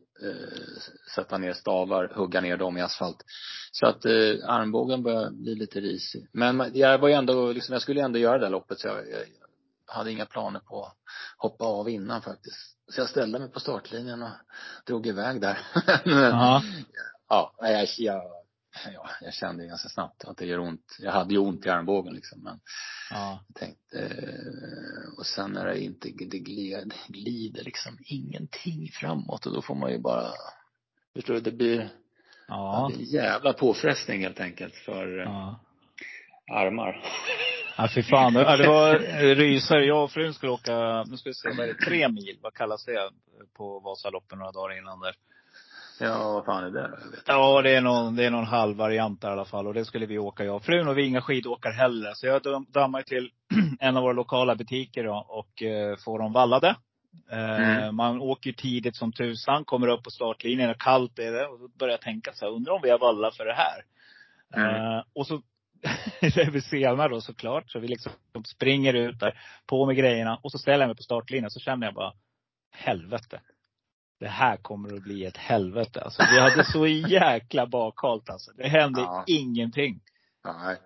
sätta ner stavar, hugga ner dem i asfalt. Så att eh, armbågen började bli lite risig. Men jag var ju ändå, liksom, jag skulle ändå göra det där loppet så jag, jag hade inga planer på att hoppa av innan faktiskt. Så jag ställde mig på startlinjen och drog iväg där. Ja. Ja, jag, jag, ja, jag kände ganska snabbt att det gör ont. Jag hade ju ont i armbågen liksom. Men Ja. jag tänkte, eh, och sen när det inte det glider, glider liksom ingenting framåt och då får man ju bara, förstår du, det blir, Ja. det blir en jävla påfrestning helt enkelt för eh, Ja. armar. Ja, fy fan. Det var rysare. Jag och frun skulle åka, nu ska vi se, vad är det, tre mil? Vad kallas det? På Vasaloppen några dagar innan där. Ja, vad fan är det då? Ja, det är någon, det är någon halvvariant där i alla fall. Och det skulle vi åka, jag och frun. Och vi är inga skidåkare heller. Så jag dam- dammar till en av våra lokala butiker då, och eh, får dem vallade. Eh, Mm. Man åker tidigt som tusan, kommer upp på startlinjen och kallt är det. Och då börjar jag tänka så här, undrar om vi har vallat för det här. Mm. Eh, och så är vi sena då såklart. Så vi liksom springer ut där, på med grejerna. Och så ställer jag mig på startlinjen. Så känner jag bara, helvete. Det här kommer att bli ett helvete. Alltså, vi hade så jäkla bakhalt alltså. Det hände Ja. ingenting. Nej.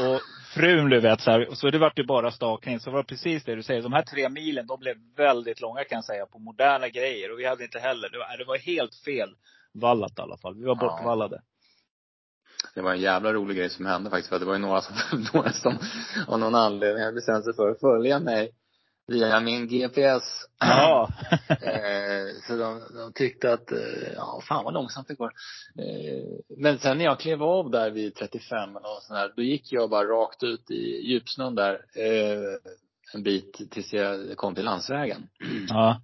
Och frun du vet så här, så det vart ju bara stakning. Så var det precis det du säger. De här tre milen, de blev väldigt långa kan jag säga. På moderna grejer. Och vi hade inte heller, det var, det var helt fel vallat i alla fall. Vi var Ja. bortvallade. Det var en jävla rolig grej som hände faktiskt för det var ju några som, några som av någon anledning hade bestämt sig för att följa mig via min GPS. Ja. Eh, Så de, de tyckte att, eh, ja fan vad långsamt det går. Eh, Men sen när jag klev av där vid 35 och sån här, då gick jag bara rakt ut i djupsnön där eh, en bit tills jag kom till landsvägen. Ja.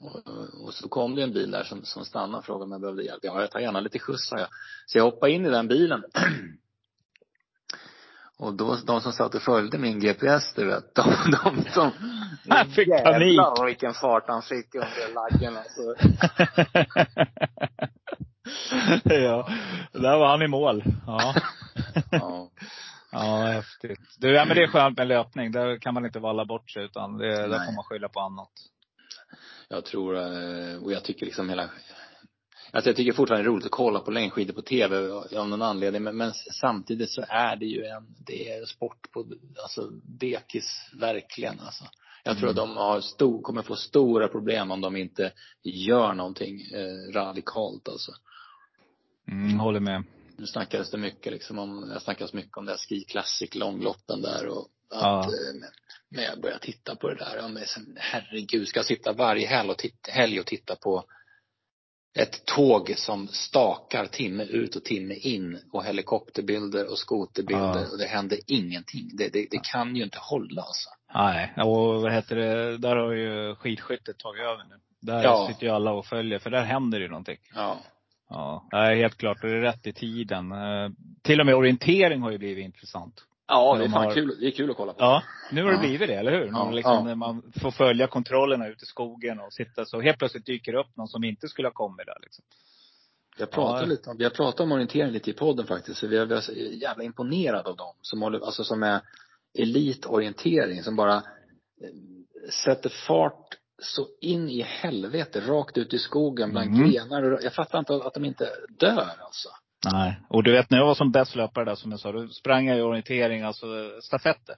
Och, och så kom det en bil där som, som stannade och frågade om jag behövde hjälp. Ja, jag tar gärna lite skjuts, sa jag. Så jag hoppade in i den bilen. Och då, de som satt och följde min GPS, du vet, de, de, de, Han fick panik. Jävlar vilken fart han fick under laggen alltså. ja, där var han i mål. Ja. Ja. Ja, häftigt. Du, ja, men det är skönt med löpning. Där kan man inte valla bort sig utan det, där får man skylla på annat. Jag tror, eh, och jag tycker liksom hela Alltså jag tycker fortfarande det är roligt att kolla på längdskidor på tv av någon anledning men, men samtidigt så är det ju en, det är sport på, alltså dekis verkligen alltså. Jag tror att de har stor, kommer få stora problem om de inte gör någonting eh, radikalt alltså. Mm, håller med. Nu snackades det mycket liksom om, jag snackas mycket om det här Ski Classic långloppen där och att, Ja. eh, men- men jag börjar titta på det där, ja, men sen, herregud, ska jag sitta varje helg och titta, helg och titta på ett tåg som stakar timme ut och timme in och helikopterbilder och skoterbilder Ja. och det händer ingenting. Det, det, det kan ju inte hålla alltså. Nej, och vad heter det, där har ju skidskyttet tagit över nu. Där Ja. sitter ju alla och följer, för där händer ju någonting. Ja. Ja, helt klart. Och det är rätt i tiden. Eh, Till och med orientering har ju blivit intressant. Ja, det är fan har- kul, det är kul att kolla på. Ja, nu har det Ja. blivit det, eller hur? Ja, man, liksom, ja. man får följa kontrollerna ute i skogen och sitta så. Helt plötsligt dyker det upp någon som inte skulle ha kommit där liksom. Jag pratar Ja. lite om, vi har pratat om orientering lite i podden faktiskt. Så vi är, vi är jävla imponerade av dem som håller, alltså som är elitorientering som bara eh, sätter fart så in i helvete rakt ut i skogen bland Mm. grenar. och- Jag fattar inte att de inte dör alltså. Nej. Och du vet när jag var som bäst löpare där som jag sa, då sprang jag i orientering, alltså stafetter.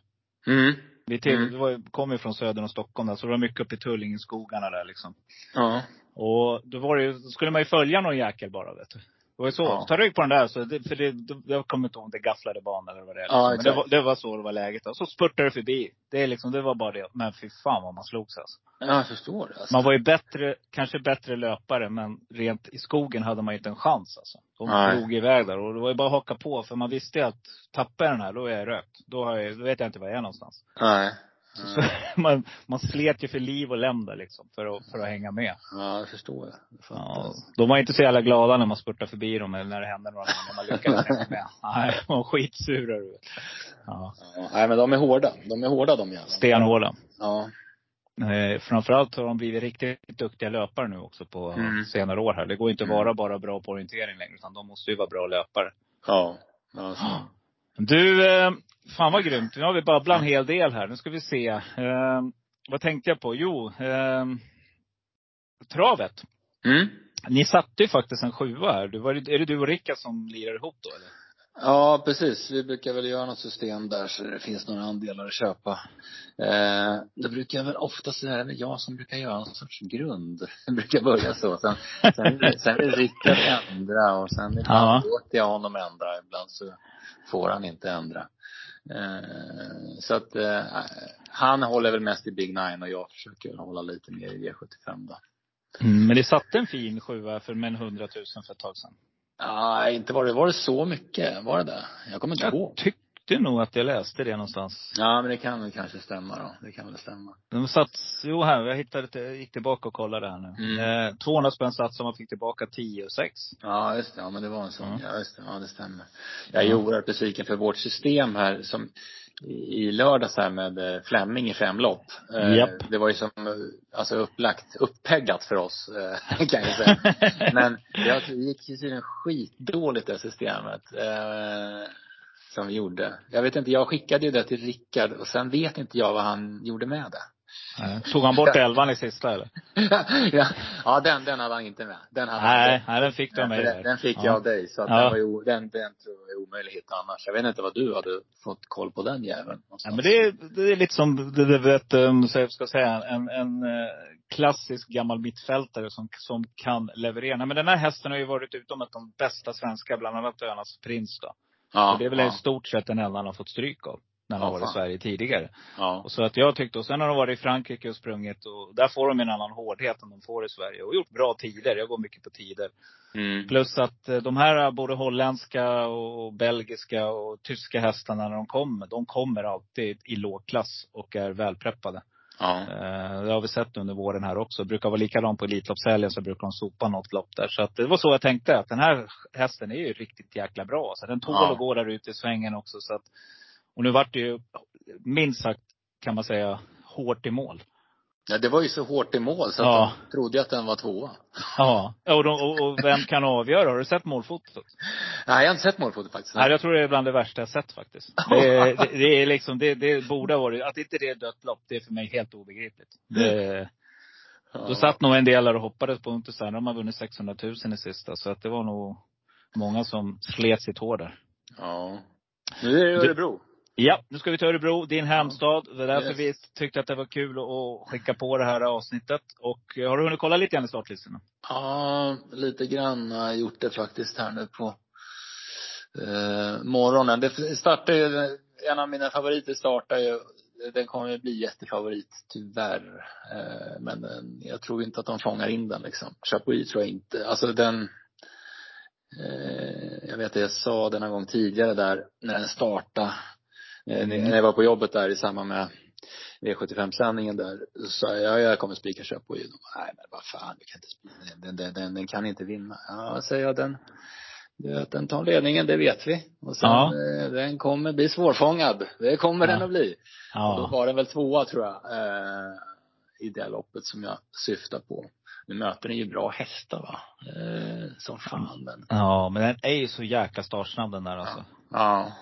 Mm. Vi till, Mm. var, kom ju från södern och Stockholm där, så det var mycket uppe i Tullingeskogarna där liksom. Ja. Och då var det ju, skulle man ju följa någon jäkel bara vet du. Det var så. Ja. Ta rygg på den där. Så det, för det, jag kommer inte ihåg om det gafflade ban eller vad det är. Ja, liksom. Men det var, det var så det var läget. Och så spurtade det förbi. Det är liksom, det var bara det. Men fy fan vad man slogs alltså. Ja, jag förstår det. Alltså. Man var ju bättre, kanske bättre löpare, men rent i skogen hade man ju inte en chans alltså. De Nej. drog iväg där och det var ju bara att haka på. För man visste ju att tappar jag den här, då är jag rökt. Då, har jag, då vet jag inte var jag är någonstans. Nej. Så man, man slet ju för liv och lem där liksom, för att, för att hänga med. Ja, jag förstår det. Jag fattar. Ja, de var inte så jävla glada när man spurtade förbi dem eller när det hände några gånger när man lyckades hänga med. Nej, de var skitsura du vet. Ja. Ja, nej, men de är hårda. De är hårda de jävlarna. Stenhårda. Ja. Eh, framförallt har de blivit riktigt duktiga löpare nu också på Mm. senare år här. Det går inte Mm. vara bara bra på orientering längre, utan de måste ju vara bra löpare. Ja. ja så. Du, eh, fan vad grymt. Nu har vi babblat en hel del här. Nu ska vi se. Eh, vad tänkte jag på? Jo, eh, travet. Mm. Ni satte ju faktiskt en sjua här. Du, var, är det du och Rickard som lirar ihop då eller? Ja, precis. Vi brukar väl göra något system där så det finns några andelar att köpa. Eh, då brukar jag väl oftast, det är väl jag som brukar göra någon sorts grund. Jag brukar börja så. Sen, sen, sen vill Rickard ändra och sen ibland Ja. låter jag honom ändra. Ibland så får han inte ändra. Eh, så att eh, han håller väl mest i Big Nine och jag försöker hålla lite mer i V75 då. Mm, men ni satte en fin sjua för med en 100 000 för ett tag sedan. Ja, inte var det, var det så mycket? Var det det? Jag kommer inte ihåg. Jag tyckte nog att jag läste det någonstans. Ja, men det kan väl kanske stämma då. Det kan väl stämma. De satt, jo här, jag hittade, gick tillbaka och kollade här nu. Mm. Eh, 200 spänn som man fick tillbaka 10 och 6. Ja, just det. Ja, men det var en sån. Ja. Ja, just det. Ja, det stämmer. Jag är oerhört besviken för vårt system här som i lördags här med eh, Flemming i fem lopp. Eh, Japp. Det var ju som, eh, alltså upplagt, uppeggat för oss, kan jag säga. Men det gick ju tydligen skitdåligt det systemet. Som vi gjorde. Jag vet inte, jag skickade ju det till Rickard och sen vet inte jag vad han gjorde med det. Tog han bort elvan i sista eller? ja, ja den, den hade han inte med. Den hade han Nej, inte. nej den fick du av mig. den, den fick Ja. jag av dig. Så att Ja. den, var ju, den, den tror jag är omöjlig att hitta annars. Jag vet inte vad du hade fått koll på den jäveln. Ja, men det är, det är lite som, det, det vet, um, så jag ska säga, en, en eh, klassisk gammal mittfältare som, som kan leverera. Nej, men den här hästen har ju varit utom att de bästa svenska, bland annat Önas prins då. ja, och det är väl ja. i stort sett den enda han har fått stryk av. när han Ja, har varit i. Sverige tidigare. Ja. Och så att jag tyckte, och sen har de varit i Frankrike och sprungit och där får de en annan hårdhet än de får i Sverige. Och gjort bra tider. Jag går mycket på tider. Mm. Plus att eh, de här både holländska och belgiska och tyska hästarna när de kommer, de kommer alltid i lågklass och är välpreppade. Ja. Eh, Det har vi sett under våren här också. Det brukar vara likadant på Elitloppshelgen så brukar de sopa något lopp där. Så att det var så jag tänkte att den här hästen är ju riktigt jäkla bra. Så den tål Ja. att gå där ute i svängen också. Så att, och nu vart det ju minst sagt kan man säga hårt i mål. ja, det var ju så hårt i mål så att Ja. de trodde att den var tvåa. Ja. Och, de, och, och vem kan avgöra? Har du sett målfotot? Nej, jag har inte sett målfotot faktiskt. Nej, jag tror det är bland det värsta jag sett faktiskt. Det, det, det är liksom, det, det borde ha varit, att inte det är dött lopp, det är för mig helt obegripligt. Det, Ja. Då satt nog en del där och hoppades på Untersteiner. De har vunnit 600 000 i sista. Så att det var nog många som slet sitt hår där. Ja. Nu är det Örebro. Ja, nu ska vi till Örebro, din hemstad. Det var därför Yes. vi tyckte att det var kul att skicka på det här avsnittet. Och eh, har du hunnit kolla lite grann i startlistorna? Ja, lite grann har jag gjort det faktiskt här nu på eh, morgonen. Det startar ju, en av mina favoriter startar ju, den kommer ju bli jättefavorit tyvärr. Eh, men den, jag tror inte att de fångar in den liksom. Chapuis tror jag inte. Alltså den, eh, jag vet att jag sa någon gång tidigare där när den startade. Eh, Mm. När jag var på jobbet där i samband med V75-sändningen där, så sa jag, ja, jag kommer spika Chapuis. De bara, nej men vad fan, du kan inte den, den, den, den kan inte vinna. Ja, säger jag, den, du vet, den tar ledningen, det vet vi. Och sen, Ja. eh, den kommer bli svårfångad. Det kommer Ja. den att bli. Och då Ja. var den väl tvåa tror jag, eh, i det loppet som jag syftar på. Nu möter den ju bra hästar va, eh, som fan men. Ja, men den är ju så jäkla startsnabb den där alltså. Ja.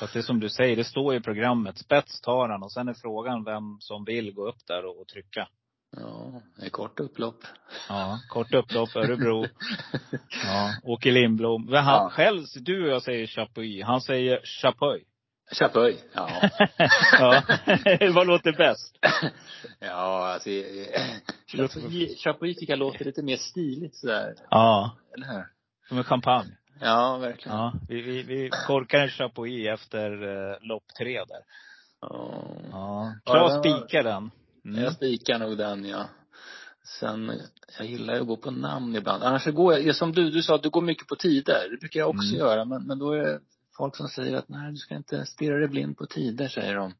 Så att det är som du säger, det står i programmet. Spets tar han och sen är frågan vem som vill gå upp där och, och trycka. Ja, det är kort upplopp. Ja, kort upplopp, Örebro. Ja, Åke Lindblom. Men han Ja. själv, du och jag säger Chapuis. Han säger Chapuis. Chapuis, ja. ja. Vad låter bäst? ja, alltså, Chapuis, Chapuis tycker jag låter lite mer stiligt sådär, Ja, eller hur? som en champagne. Ja, verkligen. Ja, vi, vi, vi korkar en Chapuis efter eh, lopp tre där. Ja. Ja. Ja, Klas den var- spikar den. Mm. Jag spikar nog den ja. Sen, jag gillar ju att gå på namn ibland. Annars så går jag, ja, som du, du sa, du går mycket på tider. Det brukar jag också Mm. göra. Men, men då är det folk som säger att nej, du ska inte stirra dig blind på tider, säger de.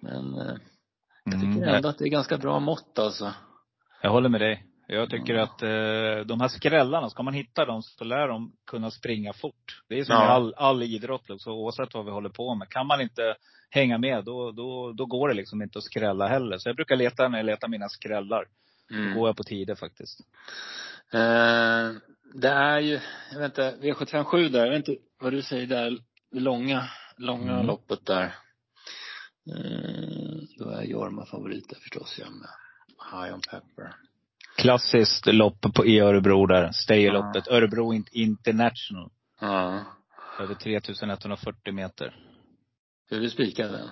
Men eh, jag tycker Mm. ändå att det är ganska bra mått alltså. Jag håller med dig. Jag tycker Ja. att eh, de här skrällarna, ska man hitta dem så lär de kunna springa fort. Det är som Ja. i all, all idrott, liksom, oavsett vad vi håller på med. Kan man inte hänga med, då, då, då går det liksom inte att skrälla heller. Så jag brukar leta när jag letar mina skrällar. Då Mm. går jag på tider faktiskt. Eh, det är ju, jag vet inte, V757 där, jag vet inte vad du säger där, det långa, långa Mm. loppet där. Eh, då är Jorma favorit där förstås, jag med. High on pepper. Klassiskt lopp på, i Örebro där. Stay-loppet. Ja. Örebro In- International. Ja. Över 3140 meter. Hur du spikar den?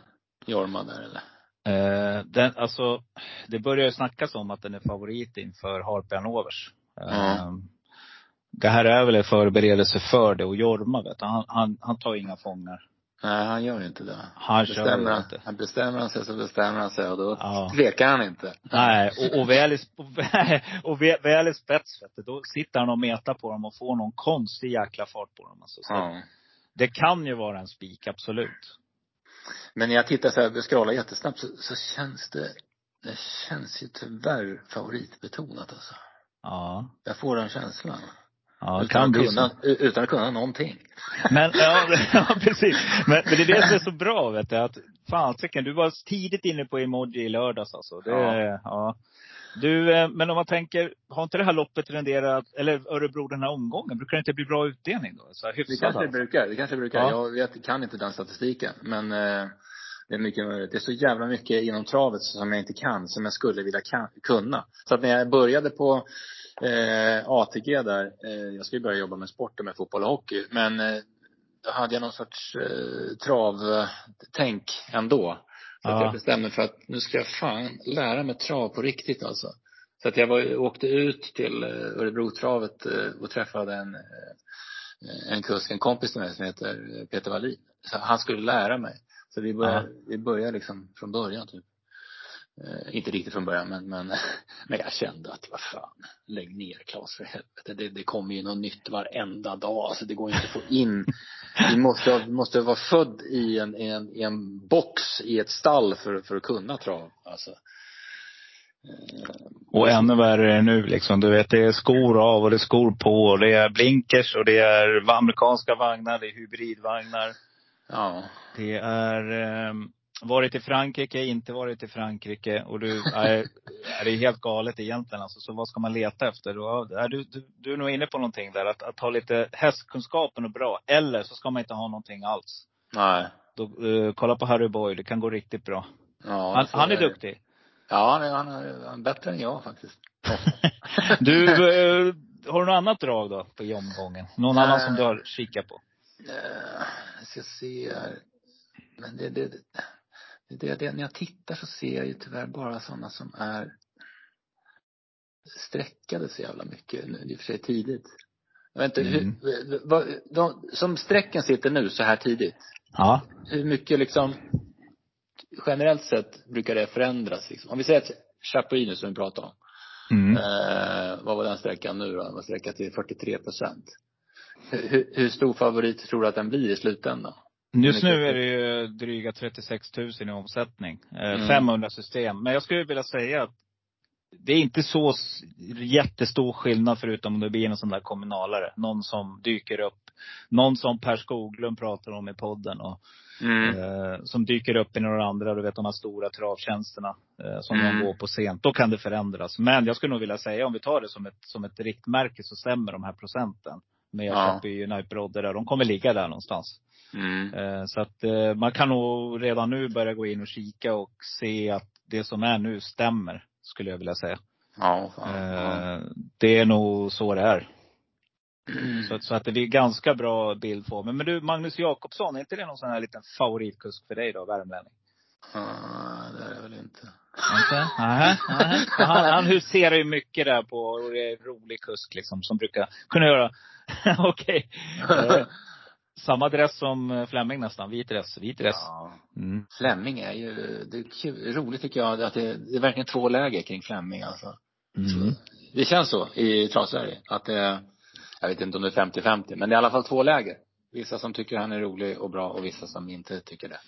Jorma där eller? Eh, den, alltså, det börjar ju snackas om att den är favorit inför Harpian Overs. Eh. Det här är väl en förberedelse för det. Och Jorma vet han, han, han tar inga fångar. Nej, han gör inte det. Han kör bestämmer, han, inte. han bestämmer han sig så bestämmer han sig och då Ja. tvekar han inte. Nej, och, och, väl i, och, väl, väl, i spets då sitter han och metar på dem och får någon konstig jäkla fart på dem. Alltså. Så Ja. Det kan ju vara en spik, absolut. Men när jag tittar så här, scrollar jättesnabbt så, så känns det, det känns ju tyvärr favoritbetonat alltså. Ja. Jag får den känslan. Ja, utan, kan att bli kunna, så. utan att kunna någonting. Men, ja, ja precis. Men, men det är det som är så bra vet du. Att, fasiken, du var tidigt inne på emoji i lördags alltså. Det, Ja. ja. Du, eh, men om man tänker, har inte det här loppet renderat, eller Örebro den här omgången, brukar det inte bli bra utdelning då? Så här, Det kanske det alltså. brukar, det kanske det brukar. Ja. Jag vet, kan inte den statistiken. Men eh, det är mycket möjligt. Det är så jävla mycket inom travet som jag inte kan, som jag skulle vilja kan, kunna. Så att när jag började på eh, ATG där, eh, jag skulle börja jobba med sport, med fotboll och hockey. Men eh, då hade jag någon sorts eh, travtänk ändå. Så att Ja. jag bestämde för att nu ska jag fan lära mig trav på riktigt alltså. Så att jag var, åkte ut till eh, Örebrotravet eh, och träffade en, eh, en kusk, en kompis till mig som heter Peter Wallin. Så han skulle lära mig. Så vi börjar, vi börjar liksom från början typ. Eh, inte riktigt från början men, men, men jag kände att vad fan, lägg ner Claes för helvete. Det, det kommer ju något nytt varenda dag. Alltså det går inte att få in. Vi måste, måste vara född i en, en, i en box i ett stall för, för att kunna trav. Alltså. Eh, och ännu värre är det nu liksom. Du vet, det är skor av och det är skor på och det är blinkers och det är amerikanska vagnar, det är hybridvagnar. Ja. Det är eh, varit i Frankrike, inte varit i Frankrike. Och du, är, det är helt galet egentligen alltså. Så vad ska man leta efter? Du, du, du är nog inne på någonting där. Att, att ha lite hästkunskapen är bra. Eller så ska man inte ha någonting alls. Nej. Då, uh, kolla på Harry Boy, det kan gå riktigt bra. Ja, han, han är, duktig. Ja, han är, han är, han är bättre än jag faktiskt. du, uh, har du något annat drag då på omgången? Någon annan som du har kikat på? Uh, jag ska se här. Men det, det, det, det, när jag tittar så ser jag ju tyvärr bara sådana som är sträckade så jävla mycket, nu, i och för sig tidigt. Jag vet inte, mm. hur, vad, de, som sträcken sitter nu så här tidigt. Ja. Hur mycket liksom, generellt sett brukar det förändras liksom. Om vi säger att Chapuis nu som vi pratade om. Mm. Eh, vad var den sträckan nu då? Den var sträcka till 43 procent. Hur, hur, stor favorit tror du att den blir i slutändan? Just nu är det ju dryga 36 000 i omsättning. Mm. 500 system. Men jag skulle vilja säga att det är inte så jättestor skillnad förutom om det blir en sån där kommunalare. Någon som dyker upp. Någon som Per Skoglund pratar om i podden. Och, mm. eh, som dyker upp i några andra, du vet de här stora travtjänsterna. Eh, som mm. de går på sent. Då kan det förändras. Men jag skulle nog vilja säga, om vi tar det som ett, som ett riktmärke, så stämmer de här procenten. Med ja. Chappie, United Brodder där. De kommer ligga där någonstans. Mm. Eh, så att eh, man kan nog redan nu börja gå in och kika och se att det som är nu stämmer, skulle jag vilja säga. Ja, fan, ja. Eh, det är nog så det är. Mm. Så, så, att det är ganska bra bild på Men, men du, Magnus Jakobsson, är inte det någon sån här liten favoritkusk för dig då, värmlänning? Ja, det är det väl inte. Inte? Nej. Han, han huserar ju mycket där på, och det är en rolig kusk liksom, som brukar kunna göra, okej. Samma dress som eh, Flemming nästan. Vit dress, vit dress. Ja. Mm. Flemming är ju, det är kul, roligt tycker jag att det, det är verkligen två läger kring Flemming alltså. Mm. det känns så i Travsverige. Att det, jag vet inte om det är 50-50, men det är i alla fall två läger. Vissa som tycker han är rolig och bra och vissa som inte tycker det.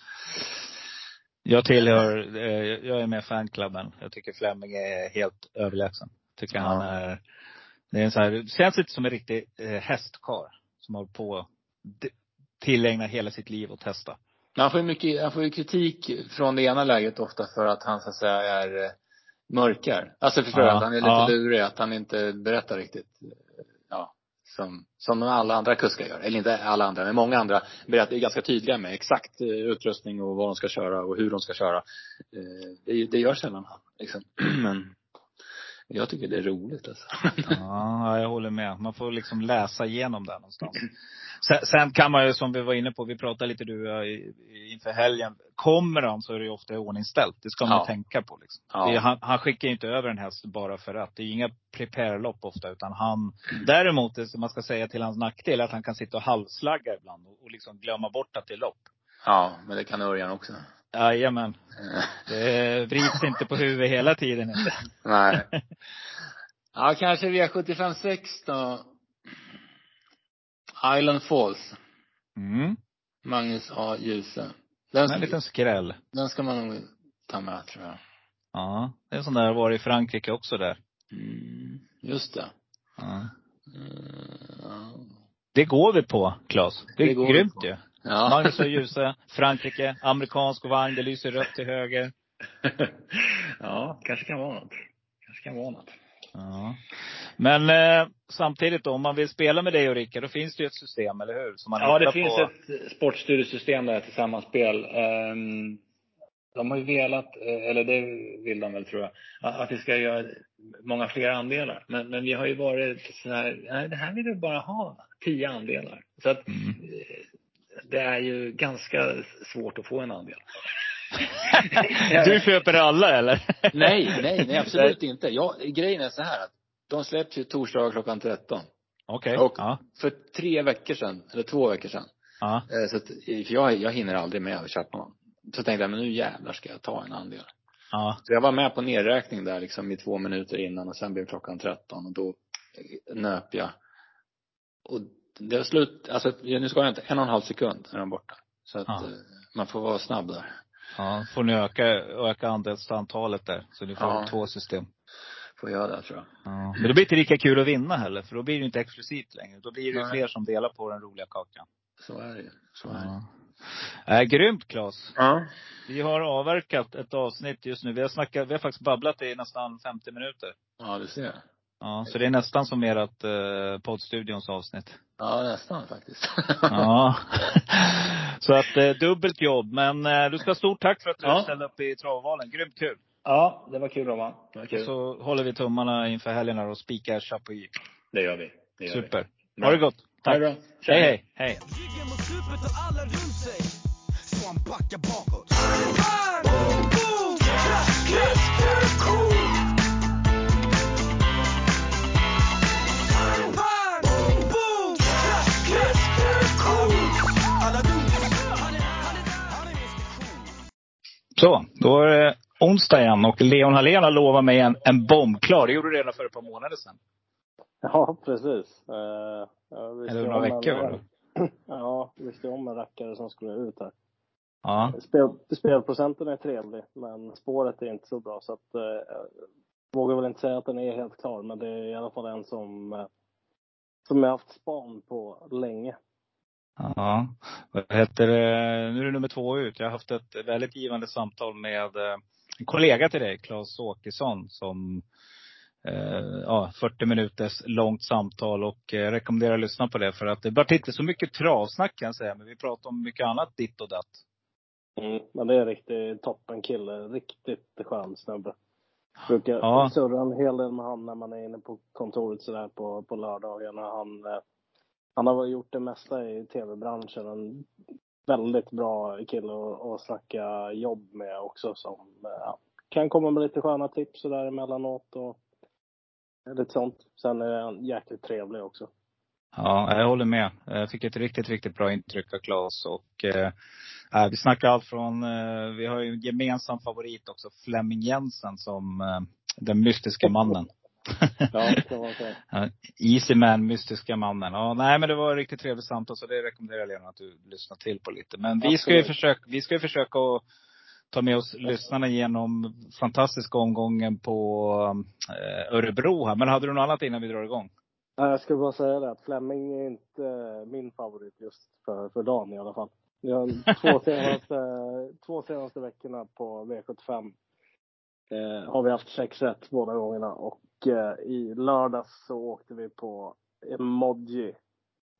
Jag tillhör, eh, jag är med i fanklubben. Jag tycker Flemming är helt överlägsen. Tycker ja. han är, det är en så här, känns lite som en riktig eh, hästkar. Som har på tillägna hela sitt liv och testa. Han får ju mycket, han får ju kritik från det ena läget ofta för att han så att säga är eh, mörkar. Alltså förstår ja, att han är lite ja. lurig, att han inte berättar riktigt. Ja, som, som alla andra kuskar gör. Eller inte alla andra, men många andra berättar, är ganska tydliga med exakt eh, utrustning och vad de ska köra och hur de ska köra. Eh, det, det gör sällan han, liksom. Men jag tycker det är roligt alltså. Ja, jag håller med. Man får liksom läsa igenom det någonstans. Sen, sen, kan man ju, som vi var inne på, vi pratade lite du inför helgen. Kommer han så är det ju ofta ordningställt. Det ska man ja. tänka på. Liksom. Ja. Är, han, han, skickar ju inte över en häst bara för att. Det är inga prepare-lopp ofta. Utan han, däremot, det som man ska säga till hans nackdel, att han kan sitta och halvslagga ibland. Och, och liksom glömma bort att det är lopp. Ja, men det kan Örjan också. Jajamän. Det vrids inte på huvudet hela tiden. Nej. Ja, kanske V75 6 då. Island Falls. Mm. Magnus A. Djuse. Den en liten skräll. Den ska man nog ta med tror jag. Ja, det är en sån där, var i Frankrike också där. Mm, just det. Ja. Mm, Det går vi på, Claes. Det är det grymt ju. Ja. Magnus och Djuse, Frankrike, amerikansk vagn, det lyser rött till höger. ja, kanske kan vara något. Kanske kan vara något. Ja. Men eh, samtidigt då, om man vill spela med dig och Rickard, då finns det ju ett system, eller hur? Som man ja, det finns på. ett sportstudiesystem där till sammanspel. Um, de har ju velat, eh, eller det vill de väl tror jag, att vi ska göra många fler andelar. Men, men vi har ju varit så här, nej det här vill vi bara ha tio andelar. Så att mm. Eh, det är ju ganska svårt att få en andel. du köper alla eller? nej, nej, nej absolut inte. Jag, grejen är så här att de släpps ju torsdagar klockan 13. Okej. Okay. Och ja. för tre veckor sedan, eller två veckor sedan. Ja. Eh, så att, för jag, jag hinner aldrig med att köpa någon. så tänkte jag, men nu jävlar ska jag ta en andel. Ja. Så jag var med på nedräkning där liksom i två minuter innan och sen blev klockan 13 och då nöp jag. Och det var slut, alltså nu ska jag inte, en och en halv sekund är de borta. Så att Ja. eh, man får vara snabb där. Ja, får ni öka, öka andelsantalet där. Så ni får Ja. två system. Får göra det tror jag. Ja. Men det blir inte lika kul att vinna heller. För då blir det inte exklusivt längre. Då blir det ju Nej. fler som delar på den roliga kakan. Så är det ju. Så är det. Ja. Äh, grymt Claes. Ja. Vi har avverkat ett avsnitt just nu. Vi har snackat, vi har faktiskt babblat i nästan 50 minuter. Ja, du ser. Ja, så det är nästan som ert eh, poddstudions avsnitt. Ja, nästan faktiskt. Ja. Så att eh, dubbelt jobb. Men eh, du ska ha stort tack för att du Ja. ställde upp i travvalen. Grymt kul. ja, det var kul Roman. Det var Och kul. så håller vi tummarna inför helgen här och spikar Chapuis. Det gör vi. Det gör Super. Bra. Ha det gott. vi. Ha Tack. det bra. Hej, hej. Hej. Så, då är det onsdag igen och Leon Hallén har lovat mig en, en bombklar. Det gjorde du redan för ett par månader sedan. Ja, precis. Visste Eller några veckor var det. Ja, visste om en rackare som skulle ut här. Ja. Spel, spelprocenten är trevlig, men spåret är inte så bra. Så att, eh, jag vågar väl inte säga att den är helt klar, men det är i alla fall en som, eh, som jag haft span på länge. Ja. Vad heter det? Nu är det nummer två ut. Jag har haft ett väldigt givande samtal med eh, en kollega till dig, Claes Åkesson, som eh, ja, 40 minuters långt samtal och eh, rekommenderar att lyssna på det. För att det vart inte så mycket travsnack kan jag säga, men vi pratar om mycket annat ditt och datt. Mm, men det är en riktig toppenkille. Riktigt skön snubbe. Brukar Ja. surra en hel del med han när man är inne på kontoret sådär på, på lördagarna. Han, eh, han har väl gjort det mesta i tv-branschen. En väldigt bra kille att, snacka jobb med också som ja, kan komma med lite sköna tips och sådär emellanåt och lite sånt. Sen är han jäkligt trevlig också. Ja, jag håller med. Jag fick ett riktigt, riktigt bra intryck av Claes. Och eh, äh, vi snackar allt från, eh, vi har ju en gemensam favorit också, Flemming Jensen som eh, den mystiska mannen. Ja, det kan man säga. Ja, Easy Man, mystiska mannen. Ja, nej men det var riktigt trevligt samtal så det rekommenderar jag Lena att du lyssnar till på lite. Men vi ska ju försöka, vi ska ju försöka att ta med oss lyssnarna genom fantastiska omgången på eh, Örebro här. Men hade du något annat innan vi drar igång? Nej, jag skulle bara säga det att Flemming är inte eh, min favorit just för, för dagen i alla fall. Jag har två senaste, två senaste veckorna på V75 eh, har vi haft sex rätt båda gångerna och eh, i lördags så åkte vi på Emoji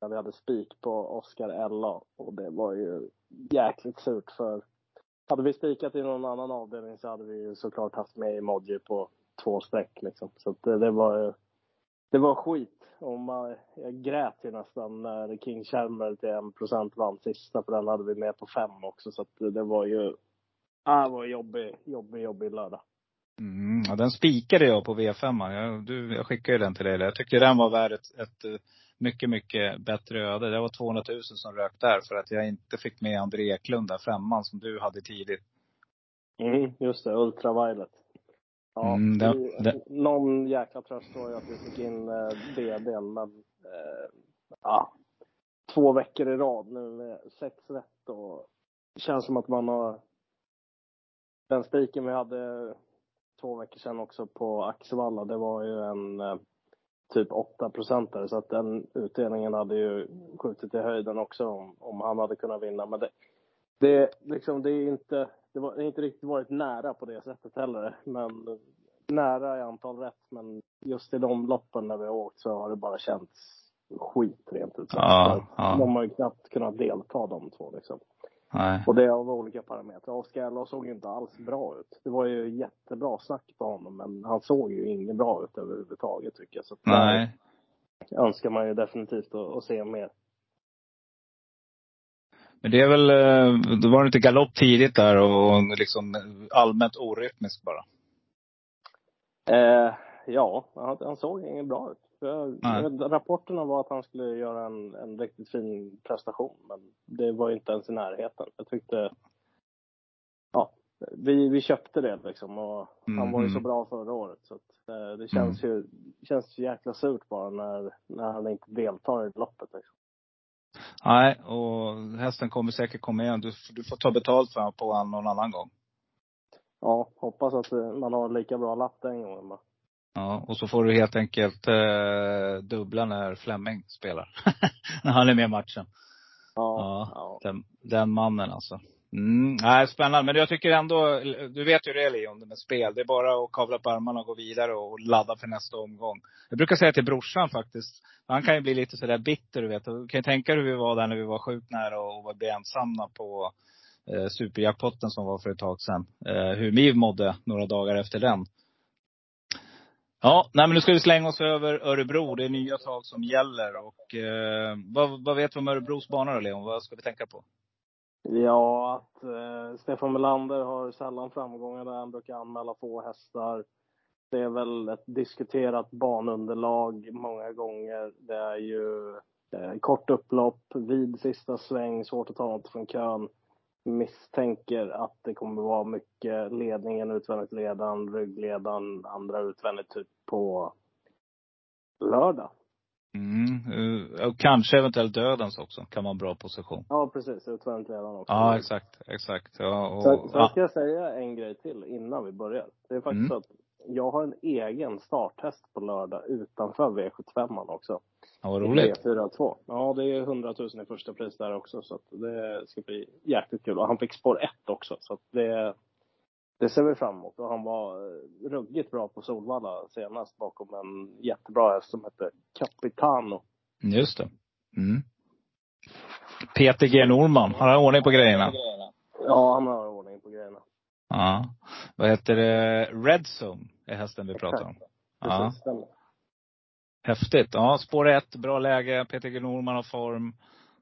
där vi hade spik på Oscar Ella och det var ju jäkligt surt för hade vi spikat i någon annan avdelning så hade vi ju såklart haft med Emoji på två streck liksom. Så att det, det var ju det var skit. Och man, jag grät ju nästan när King Chalmer till 1 % vann sista, för den hade vi med på fem också. Så att eh, det var ju, ah, det var jobbig, jobbig, jobbig lördag. Mm, ja, den spikade jag på V5. Jag, du, jag skickade ju den till dig. Jag tyckte den var värd ett, ett eh, mycket, mycket bättre öde. Det var 200 000 som rök där för att jag inte fick med André Eklund där, femman, som du hade tidigt. Mm, just det, Ultraviolet. Ja, Mm, det- det- någon jäkla tröst var ju att vi fick in eh, DDn, men eh, ja, två veckor i rad nu med sex rätt och det känns som att man har den spiken vi hade två veckor sedan också på Axevalla, det var ju en eh, typ 8 procentare så att den utdelningen hade ju skjutit i höjden också om, om han hade kunnat vinna. Men det, det, liksom, det är inte, det var det inte riktigt varit nära på det sättet heller. Men nära i antal rätt. Men just i de loppen när vi har åkt så har det bara känts skit rent ut sagt. Ja, ja. De har ju knappt kunnat delta de två liksom. Nej. Och det är av olika parametrar. Oskar Ella såg ju inte alls bra ut. Det var ju jättebra snack på honom, men han såg ju inget bra ut överhuvudtaget tycker jag. Så Nej. önskar man ju definitivt att, att se mer. Men det är väl, eh, då var det inte galopp tidigt där och liksom allmänt orytmisk bara. Eh, ja, han, han såg inget bra ut. Jag, rapporterna var att han skulle göra en, en riktigt fin prestation, men det var ju inte ens i närheten. Jag tyckte vi, vi köpte det liksom och han var ju så Mhm. bra förra året så att, eh, det känns ju, känns så jäkla surt bara när, när han inte deltar i loppet liksom. Nej, och hästen kommer säkert komma igen. Du, du får ta betalt för på honom någon annan gång. Ja, hoppas att eh, man har lika bra lapp den gången bara. Ja, och så får du helt enkelt eh, dubbla när Flemming spelar. när han är med i matchen. Ja, Ja. Den, den mannen alltså. Mm, nej, spännande. Men jag tycker ändå, du vet ju det är Leon, det med spel. Det är bara att kavla upp armarna och gå vidare och ladda för nästa omgång. Jag brukar säga till brorsan faktiskt, han kan ju bli lite sådär bitter du vet. Du kan ju tänka dig hur vi var där när vi var sjukt nära och var ensamma på eh, superjackpotten som var för ett tag sedan. Eh, hur vi mådde några dagar efter den. Ja, nej men nu ska vi slänga oss över Örebro. Det är nya tag som gäller. Och eh, vad, vad vet vi om Örebros bana då Leon? Vad ska vi tänka på? Ja, att eh, Stefan Melander har sällan framgångar där. Han brukar anmäla få hästar. Det är väl ett diskuterat banunderlag många gånger. Det är ju eh, kort upplopp, vid sista sväng, svårt att ta något från kön. Misstänker att det kommer vara mycket ledningen, utvändigt ledan, ryggledan, andra utvändigt typ på lördag. Mm. eh, Och kanske eventuellt dödens också. Kan vara en bra position. Ja, precis. Utvändigt ledan också. Ja, exakt. Exakt. Ja, och, sen ja. ska jag säga en grej till innan vi börjar. Det är faktiskt Mm. så att jag har en egen starthäst på lördag utanför V75 också. ja, vad roligt. V42. Ja, det är 100 000 i första pris där också. Så det ska bli jäkligt kul. Och han fick spår 1 också. Så det, det ser vi fram emot. Och han var eh, ruggigt bra på Solvalla senast bakom en jättebra häst som hette Capitano. Just det. Mm. Peter G Norman. Har han ordning på grejerna? Ja, han har. Ja. Vad heter det? Red Zone är hästen vi pratar om. Ja. Häftigt. Ja, spår ett, bra läge. Peter G Norman har form.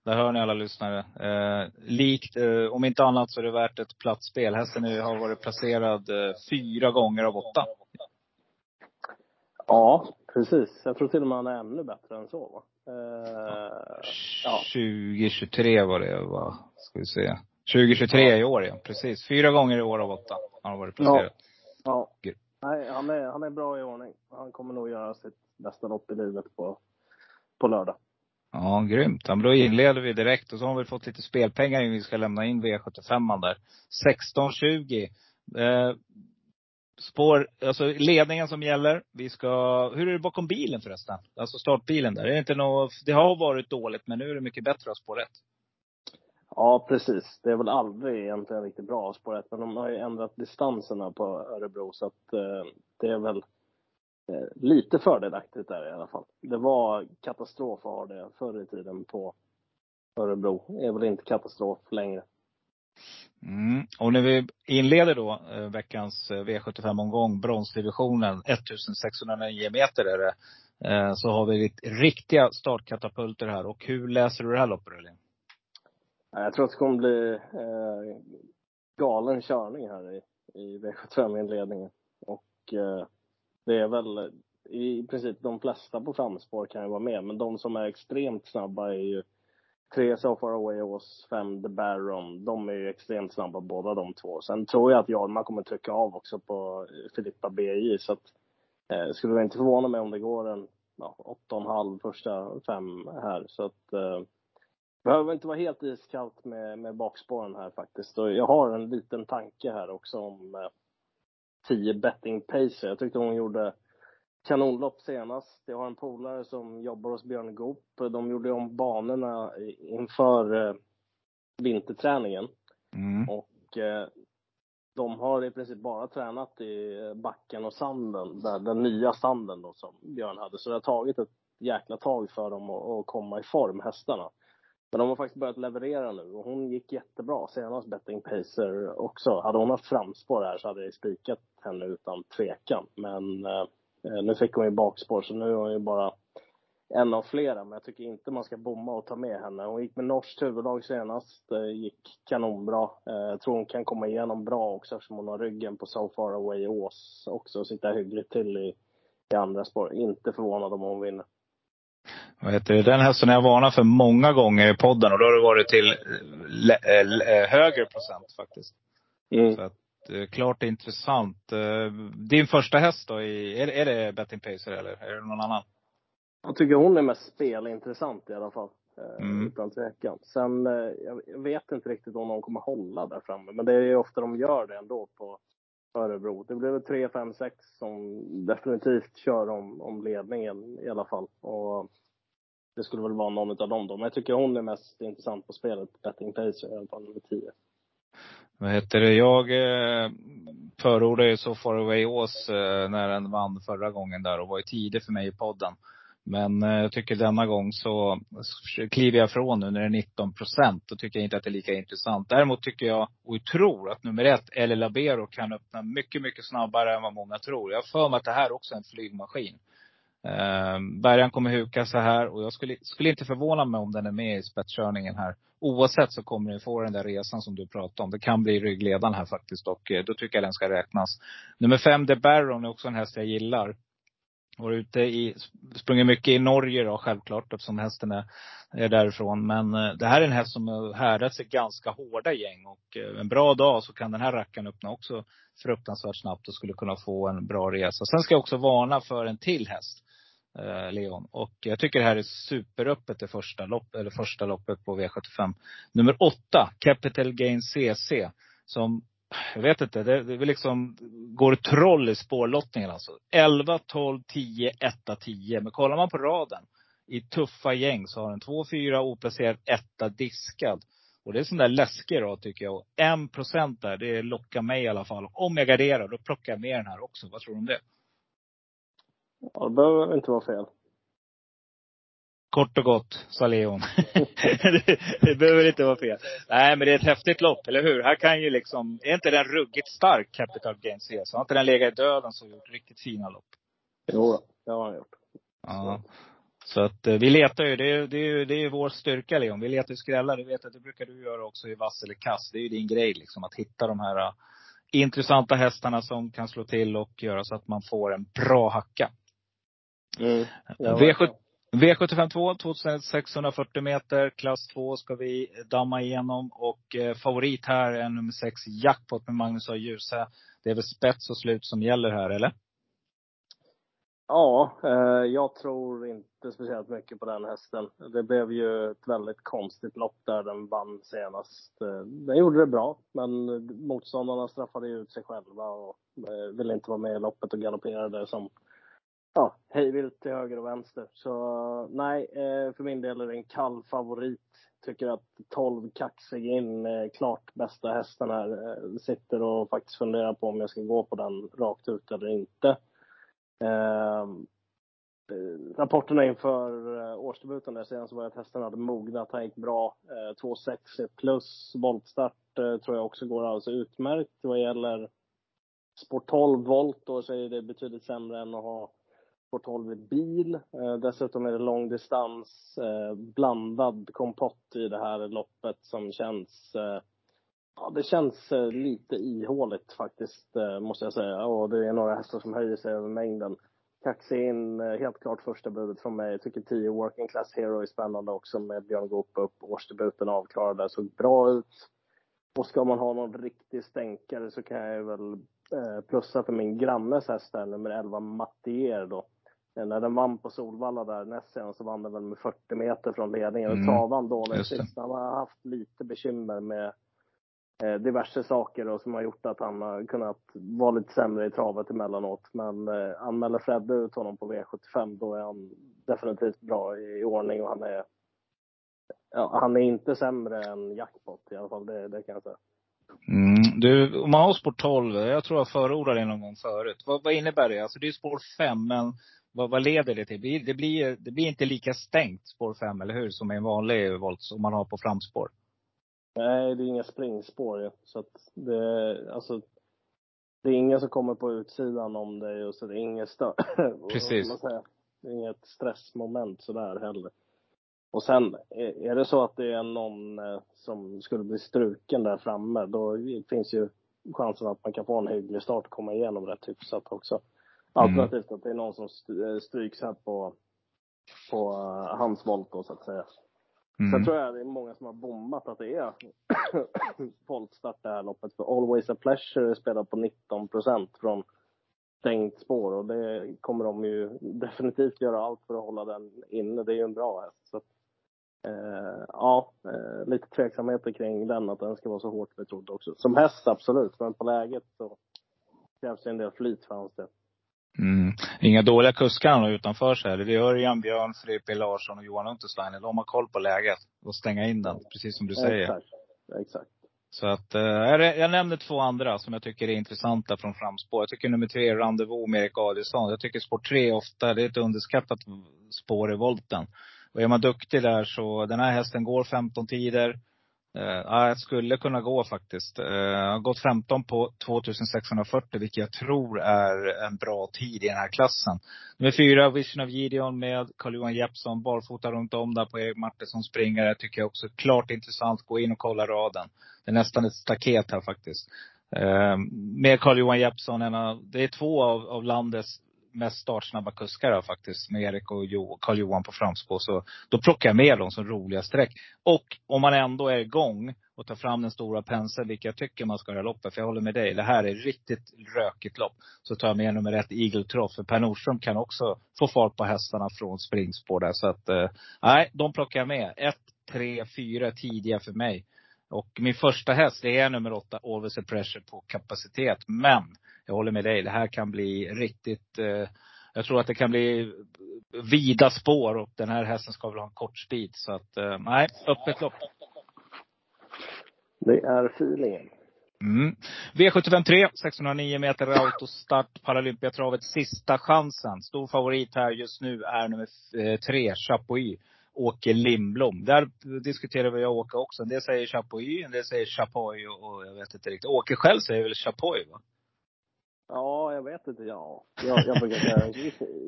Där hör ni alla lyssnare. Eh, likt, eh, om inte annat så är det värt ett platsspel. Hästen är- har varit placerad eh, fyra gånger av åtta. Ja, precis. Jag tror till och med han är ännu bättre än så. Va? Eh, ja. 2023 var det, va? Ska vi se. 2023 i år ja, precis. Fyra gånger i år av åtta har han varit placerad. ja. Gud. Nej, han är, han är bra i ordning. Han kommer nog göra sitt bästa lopp i livet på, på lördag. Ja, grymt. Ja, men då inleder vi direkt och så har vi fått lite spelpengar in. Vi ska lämna in V75 där. 16-20. Eh, spår, alltså ledningen som gäller. Vi ska, hur är det bakom bilen förresten? Alltså startbilen där. Är det inte något, det har varit dåligt men nu är det mycket bättre att spår rätt. Ja, precis. Det är väl aldrig egentligen riktigt bra spåret, men de har ju ändrat distanserna på Örebro så att eh, det är väl eh, lite fördelaktigt där i alla fall. Det var katastrof att ha det förr i tiden på Örebro. Det är väl inte katastrof längre. Mm. Och när vi inleder då eh, veckans eh, V75-omgång, bronsdivisionen, 1609 meter är det. Eh, så har vi riktiga startkatapulter här. Och hur läser du det här loppet Elin? Jag tror att det kommer bli eh, galen körning här i, i V75-inledningen. Och eh, det är väl i princip de flesta på framspår kan ju vara med, men de som är extremt snabba är ju tre So Far Away Ås, fem The Baron. De är ju extremt snabba båda de två. Sen tror jag att Jorma kommer trycka av också på Filippa BJ, så att eh, skulle det inte förvåna mig om det går en ja, åtta och en halv första fem här. Så att eh, behöver inte vara helt iskallt med, med bakspåren här faktiskt. Och jag har en liten tanke här också om eh, 10 betting pacer. Jag tyckte hon gjorde kanonlopp senast. Jag har en polare som jobbar hos Björn Goop. De gjorde om banorna inför eh, vinterträningen. Mm. Och eh, de har i princip bara tränat i backen och sanden, där, den nya sanden då som Björn hade. Så det har tagit ett jäkla tag för dem att, att komma i form, hästarna. Men de har faktiskt börjat leverera nu och hon gick jättebra senast betting pacer också. Hade hon haft framspår här så hade jag spikat henne utan tvekan. Men eh, nu fick hon ju bakspår så nu är hon ju bara en av flera. Men jag tycker inte man ska bomma och ta med henne. Hon gick med norskt huvudlag senast. Det gick kanonbra. Eh, jag tror hon kan komma igenom bra också eftersom hon har ryggen på So Far Away Ås också och sitta hyggligt till i, i andra spår. Inte förvånad om hon vinner. Vad heter det? Den hästen har jag varnat för många gånger i podden och då har det varit till äh, lä- högre procent faktiskt. Mm. Så att Eh, klart intressant. Eh, din första häst då, i, är, är det Betting Pacer eller är det någon annan? Jag tycker hon är mest spelintressant i alla fall. eh, Mm. Utan tvekan. Sen, eh, jag vet inte riktigt om de kommer hålla där framme. Men det är ju ofta de gör det ändå på Örebro. Det blir väl 3, 5, 6 som definitivt kör om, om ledningen i alla fall. Och det skulle väl vara någon av dem då. Men jag tycker hon är mest intressant på spelet. Betting Pacer i alla fall, nummer 10. Vad heter det? Jag eh, förordade ju So far away Ås eh, när den vann förra gången där och var ju tidig för mig i podden. Men eh, jag tycker denna gång så kliver jag från nu när det är 19 procent. Då tycker jag inte att det är lika intressant. Däremot tycker jag och tror att nummer ett, El Labero, kan öppna mycket, mycket snabbare än vad många tror. Jag har för mig att det här också är en flygmaskin. Eh, Bergan kommer huka så här och jag skulle, skulle inte förvåna mig om den är med i spetskörningen här. Oavsett så kommer den få den där resan som du pratade om. Det kan bli ryggledaren här faktiskt och eh, då tycker jag den ska räknas. Nummer fem, The Baron, är också en häst jag gillar. Var ute i, sprungit mycket i Norge då självklart eftersom hästen är, är därifrån. Men eh, det här är en häst som har härdat sig ganska hårda gäng. Och eh, en bra dag så kan den här rackaren öppna också fruktansvärt snabbt och skulle kunna få en bra resa. Sen ska jag också varna för en till häst. eh, Leon. Och jag tycker det här är superöppet det första, lopp, eller första loppet på V75. Nummer åtta, Capital Gain CC. Som, jag vet inte, det, det liksom, går troll i spårlottningen alltså. 11, 12, 10, 1, 10. Men kollar man på raden i tuffa gäng så har den 2, 4 oplacerad, 1 diskad. Och det är sån där läskig rad tycker jag. Och 1 procent där, det lockar mig i alla fall. Om jag garderar, då plockar jag med den här också. Vad tror du om det? Ja, det behöver inte vara fel. Kort och gott, sa Leon. det, det behöver inte vara fel. Nej, men det är ett häftigt lopp, eller hur? Här kan ju liksom, är inte den ruggigt stark, Capital Gains CS? Har inte den legat i döden så gjort riktigt fina lopp? Jo, det har han gjort. Ja. Så att eh, vi letar ju, det är, det är ju det är vår styrka Leon. Vi letar ju skrällar. Du vet att det brukar du göra också i vass eller kass. Det är ju din grej liksom, att hitta de här uh, intressanta hästarna som kan slå till och göra så att man får en bra hacka. Mm. Ja, V7, V75 2, 2640 meter, klass 2 ska vi damma igenom. Och eh, favorit här är nummer 6, Jackpot med Magnus A. Djuse. Det är väl spets och slut som gäller här, eller? Ja, eh, jag tror inte speciellt mycket på den hästen. Det blev ju ett väldigt konstigt lopp där den vann senast. Eh, den gjorde det bra, men motståndarna straffade ut sig själva och eh, ville inte vara med i loppet och galopperade som ja, hejvilt till höger och vänster. Så nej, eh, för min del är det en kall favorit. Tycker att 12 kaxig in, eh, klart bästa hästen här. Eh, sitter och faktiskt funderar på om jag ska gå på den rakt ut eller inte. Ehm, eh, rapporterna inför årsdebuten där senast var att hästen hade mognat, han gick bra. Eh, 2,6 plus, voltstart eh, tror jag också går alldeles utmärkt. Vad gäller Sport 12 volt då så är det betydligt sämre än att ha Sport 12 i bil. Dessutom är det långdistans, eh, blandad kompott i det här loppet som känns eh, Ja, det känns eh, lite ihåligt faktiskt, måste jag säga. Och det är några hästar som höjer sig över mängden. Kaxi in, helt klart första budet från mig. Jag tycker 10 Working Class Hero är spännande också med Björn Goop upp. Årsdebuten avklarad såg bra ut. Och ska man ha någon riktig stänkare så kan jag väl plussa för min grannes häst nummer 11 Mattier då. När den vann på Solvalla där näst senast så vann den väl med 40 meter från ledningen. Mm. Travade han dåligt sist. Han har haft lite bekymmer med eh, diverse saker och som har gjort att han har kunnat vara lite sämre i travet emellanåt. Men eh, anmäler Fredde ut honom på V75 då är han definitivt bra i ordning och han är ja, han är inte sämre än jackpot i alla fall, det, det kan jag säga. Mm. Du, om man har spår 12, jag tror jag förordade det någon gång förut. Vad, vad innebär det? Alltså det är spår 5, men vad, vad leder det till? Det blir, det blir inte lika stängt spår 5, eller hur? Som en vanlig volt som man har på framspår. Nej, det är inga springspår ju. Så att det, alltså, det är ingen som kommer på utsidan om det och så det är inget stö- vad Precis. man säga, Det är inget stressmoment sådär heller. Och sen, är är det så att det är någon eh, som skulle bli struken där framme, då finns ju chansen att man kan få en hygglig start och komma igenom rätt hyfsat också. Alternativt att det är någon som eh, stryks här på, på eh, hans volt så att säga. Sen Mm. tror jag det är många som har bommat att det är voltstart det här loppet. För Always a Pleasure spelar på 19 procent från stängt spår och det kommer de ju definitivt göra allt för att hålla den inne. Det är ju en bra häst. Så att, eh, ja, eh, lite tveksamheter kring den, att den ska vara så hårt betrodd också. Som häst absolut, men på läget så krävs det en del flyt för hans del. Mm. Inga dåliga kuskar han har utanför sig. Det är Örjan, Björn, Frippe Larsson och Johan Untersteiner. De har koll på läget och stänga in den, precis som du säger. Exakt. Exakt. Så att, eh, jag, jag nämner två andra som jag tycker är intressanta från framspår. Jag tycker nummer tre, Rendezvous med Erik Adielsson. Jag tycker spår tre ofta, det är ett underskattat spår i volten. Och är man duktig där så, den här hästen går 15 tider. Uh, ja, jag skulle kunna gå faktiskt. Uh, jag har gått 15 på 2640, vilket jag tror är en bra tid i den här klassen. Nummer fyra, Vision of Gideon med Carl-Johan Jeppsson, barfota runt om där på Erik Martinsson springare. Tycker jag också är klart intressant. Gå in och kolla raden. Det är nästan ett staket här faktiskt. Uh, med Carl-Johan Jeppsson, en av, det är två av, av landets mest startsnabba kuskar här faktiskt. Med Erik och jo, Carl-Johan på framspår. Så då plockar jag med dem som roliga streck. Och om man ändå är igång och tar fram den stora penseln, vilket jag tycker man ska göra loppet. För jag håller med dig. Det här är riktigt rökigt lopp. Så tar jag med nummer ett, Eagle Troff. För Per Nordström kan också få fart på hästarna från springspår där. Så att, eh, nej, de plockar jag med. Ett, tre, fyra tidiga för mig. Och min första häst, det är nummer åtta, Always a Pressure på kapacitet. Men jag håller med dig. Det här kan bli riktigt, eh, jag tror att det kan bli vida spår och den här hästen ska väl ha en kort speed. Så att, eh, nej, öppet lopp. Det är feelingen. Mm. V753, 609 meter autostart, Paralympiatravet, sista chansen. Stor favorit här just nu är nummer eh, tre, Chapuis. Åke Lindblom. Där diskuterar vi jag och Åke också. En del säger Chapuis, en del säger Chapoy och, och jag vet inte riktigt. Åke själv säger väl Chapoy va? Ja, jag vet inte. Ja, jag, jag brukar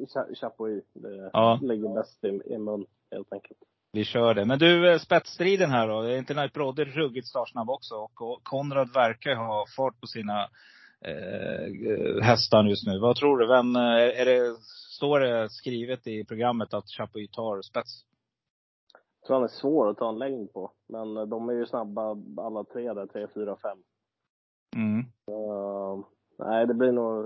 säga Chapuis. Det Ja. ligger bäst i, i mun, helt enkelt. Vi kör det. Men du, eh, spetsstriden här då. Är inte Brodde ruggigt startsnabb också? Och, Konrad verkar ha fart på sina eh, hästar just nu. Vad tror du? Vem, eh, är det, står det skrivet i programmet att Chapuis tar spets? Jag tror han är svår att ta en längd på. Men eh, de är ju snabba alla tre där, tre, fyra, fem. Mm. Så, nej, det blir nog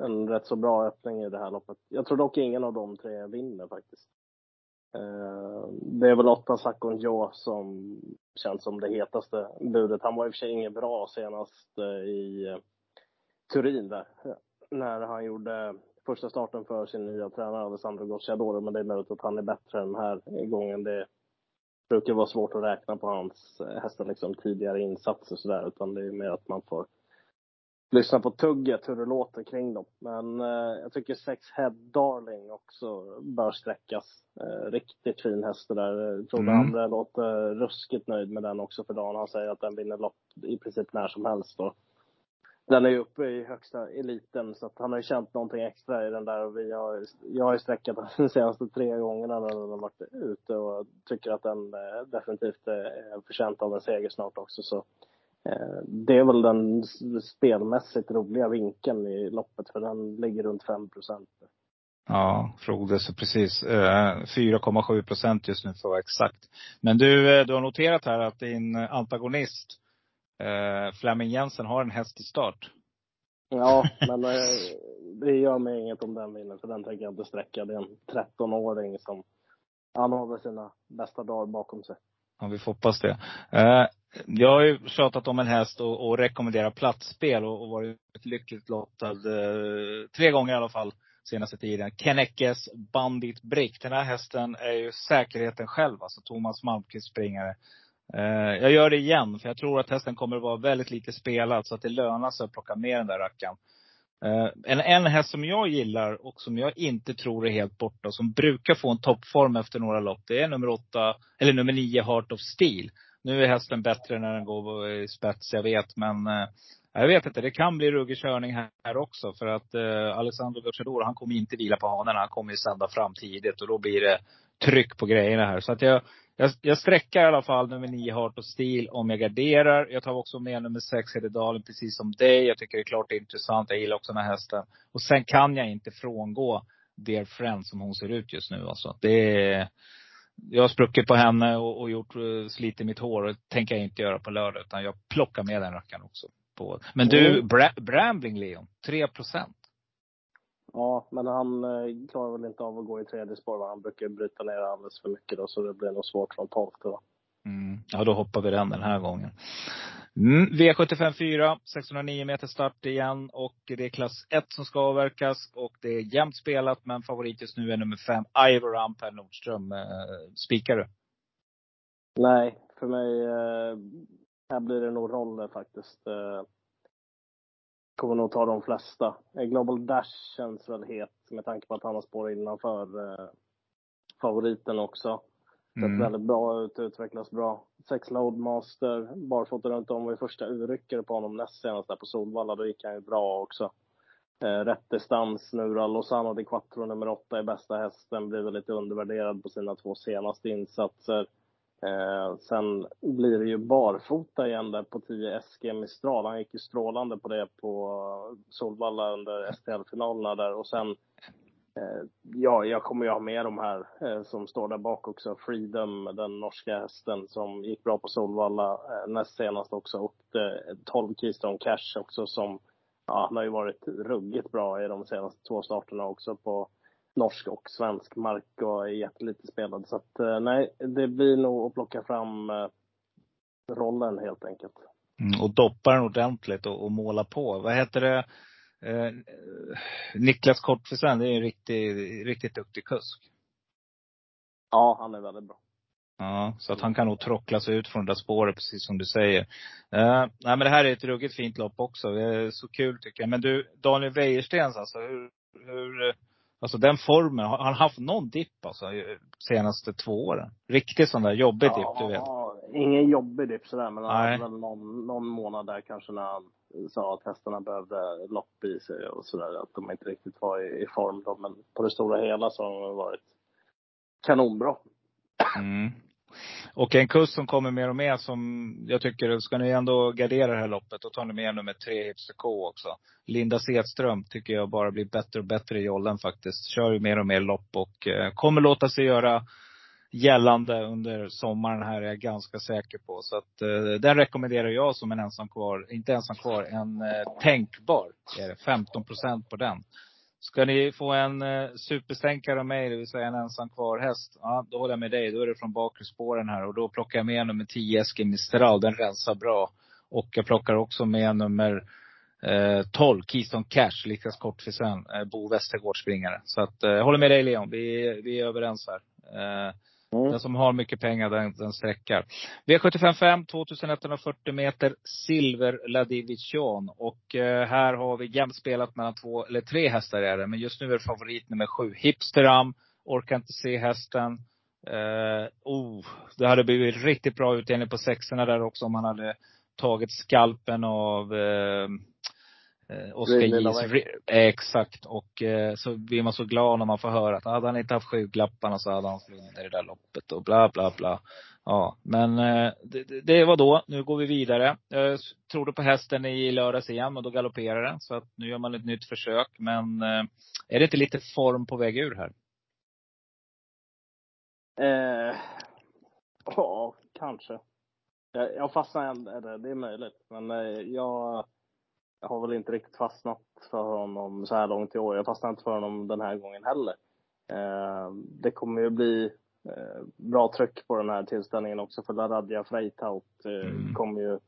en rätt så bra öppning i det här loppet. Jag tror dock ingen av de tre vinner faktiskt. Eh, det är väl åtta Sakon Joe som känns som det hetaste budet. Han var i och för sig inget bra senast eh, i eh, Turin där. När han gjorde första starten för sin nya tränare Alessandro Gocciadoro. Men det är möjligt att han är bättre den här gången. Det brukar vara svårt att räkna på hans hästar liksom tidigare insatser sådär. Utan det är mer att man får lyssna på tugget, hur det låter kring dem. Men eh, jag tycker Sex Head Darling också bör sträckas. Eh, riktigt fin häst det där. Tror Mm. andra låter ruskigt nöjd med den också för dagen. Han säger att den vinner lopp i princip när som helst. Och den är ju uppe i högsta eliten så att han har ju känt någonting extra i den där. Och vi har, jag har ju sträckat den de senaste tre gångerna när den har varit ute och tycker att den eh, definitivt är förtjänt av en seger snart också. Så Eh, Det är väl den spelmässigt roliga vinkeln i loppet, för den ligger runt 5 procent. Ja, Frode, så precis. Eh, 4,7 procent just nu för att vara exakt. Men du, eh, du har noterat här att din antagonist, eh, Flemming Jensen, har en häst i start. Ja, men eh, det gör mig inget om den vinner, för den tänker jag inte sträcka. Det är en 13-åring som, han har väl sina bästa dagar bakom sig. Ja, vi får hoppas det. Eh, jag har ju tjatat om en häst och, och rekommenderat platsspel och, och varit lyckligt lottad eh, tre gånger i alla fall senaste tiden. Kennekes Bandit Brick. Den här hästen är ju säkerheten själv, alltså Thomas Malmqvist springare. Eh, jag gör det igen, för jag tror att hästen kommer att vara väldigt lite spelad, så att det lönar sig att plocka med den där rackaren. Eh, en, en häst som jag gillar och som jag inte tror är helt borta, som brukar få en toppform efter några lopp, det är nummer åtta, eller nummer nio, Heart of Steel. Nu är hästen bättre när den går i spets, jag vet, men eh, jag vet inte. Det kan bli ruggig körning här, här också. För att eh, Alessandro Gocciador, han kommer inte vila på hanen. Han kommer ju sända fram tidigt och då blir det tryck på grejerna här. Så att jag, jag, jag sträckar i alla fall nummer nio Heart och Steel om jag garderar. Jag tar också med nummer sex Hededalen precis som dig. Jag tycker det är klart intressant. Jag gillar också den här hästen. Och sen kan jag inte frångå Dear Friend som hon ser ut just nu alltså. Det är, jag har spruckit på henne och, och gjort, uh, slitit mitt hår. Och det tänker jag inte göra på lördag. Utan jag plockar med den rackaren också. På. Men du, Mm. Bra, Brambling Leon, 3 procent. Ja, men han eh, klarar väl inte av att gå i tredje spår. va? Han brukar bryta ner alldeles för mycket då, så det blir nog svårt från tolfte. Mm. Ja, då hoppar vi den den här gången. Mm. V75 4, 609 meter start igen. Och det är klass 1 som ska avverkas. Och det är jämnt spelat, men favorit just nu är nummer 5, Ivor Per Nordström. Eh, spikar du? Nej, för mig, eh, här blir det nog roller faktiskt. Eh, kommer nog ta de flesta. Eh, Global Dash känns väl het med tanke på att han har spår innanför eh, favoriten också. Sett Mm. väldigt bra ut, utvecklas bra. Sex Loadmaster, barfota runt om var ju första urryckare på honom näst senast där på Solvalla. Då gick han ju bra också. Eh, rätt distans nu då. Lozano di Quattro nummer åtta är bästa hästen. Blir väl lite undervärderad på sina två senaste insatser. Eh, sen blir det ju barfota igen där på 10 SG Mistral. Han gick ju strålande på det på Solvalla under STL-finalerna där. Och sen Eh, Ja, jag kommer ju ha med de här eh, som står där bak också. Freedom, den norska hästen som gick bra på Solvalla eh, näst senast också. Och eh, 12 Keystone Cash också som, ja, han har ju varit ruggigt bra i de senaste två starterna också på norsk och svensk mark och är jättelite spelad. Så att eh, nej, det blir nog att plocka fram eh, rollen helt enkelt. Mm, och doppa den ordentligt och, och måla på. Vad heter det? Eh, Niklas Kortfisen, det är en riktigt, riktigt duktig kusk. Ja, han är väldigt bra. Ja, så att han kan nog trockla sig ut från det där spåret, precis som du säger. Uh, nej men det här är ett ruggigt fint lopp också. Det är så kul tycker jag. Men du, Daniel Wäjerstens alltså, hur, hur, alltså den formen, har han haft någon dipp alltså, senaste två åren? Riktigt sån där jobbig dipp, du vet. Ja, ingen jobbig dipp sådär, men han Nej. hade väl någon, någon månad där kanske när han sa att hästarna behövde lopp i sig och sådär. Att de inte riktigt var i, i form då. Men på det stora hela så har de varit kanonbra. Mm. Och en kurs som kommer mer och mer som jag tycker, ska ni ändå gardera det här loppet, då tar ni med nummer tre Hipster K också. Linda Sedström tycker jag bara blir bättre och bättre i jollen faktiskt. Kör ju mer och mer lopp och eh, kommer låta sig göra gällande under sommaren här är jag ganska säker på. Så att eh, den rekommenderar jag som en ensam kvar, inte ensam kvar, en eh, tänkbar. Är det, 15 procent på den. Ska ni få en eh, superstänkare av mig, det vill säga en ensam kvar häst. Ja, då håller jag med dig. Då är det från bakre spåren här. Och då plockar jag med nummer 10 Eskil Mistral. Den rensar bra. Och jag plockar också med nummer eh, 12 Keystone Cash, Likas Kortfisen, eh, Bo Westergård springare. Så att, eh, jag håller med dig Leon. Vi, vi är överens här. Eh, Mm. den som har mycket pengar, den, den sträckar. V755, 2140 meter, Silver Ladivision. Och eh, här har vi jämnt spelat mellan två, eller tre hästar är det. Men just nu är det favorit nummer sju, Hipsteram. Orkar inte se hästen. Eh, oh, det hade blivit riktigt bra utdelning på sexorna där också om han hade tagit skalpen av eh, eh. Lavec. Ri- Exakt. Och eh, så blir man så glad när man får höra att hade han inte haft skygglapparna så hade han vunnit det där loppet och bla bla bla. Ja, men eh, det, det- det var då. Nu går vi vidare. Jag s- trodde på hästen i lördags igen och då galopperar den. Så att nu gör man ett nytt försök. Men eh, är det inte lite form på väg ur här? Eh, ja, kanske. Jag, jag fastnar ändå, eller det är möjligt. Men eh, jag, jag har väl inte riktigt fastnat för honom så här långt i år. Jag fastnar inte för honom den här gången heller. Eh, det kommer ju bli eh, bra tryck på den här tillställningen också för Laradja Freitaut eh, Mm. kommer ju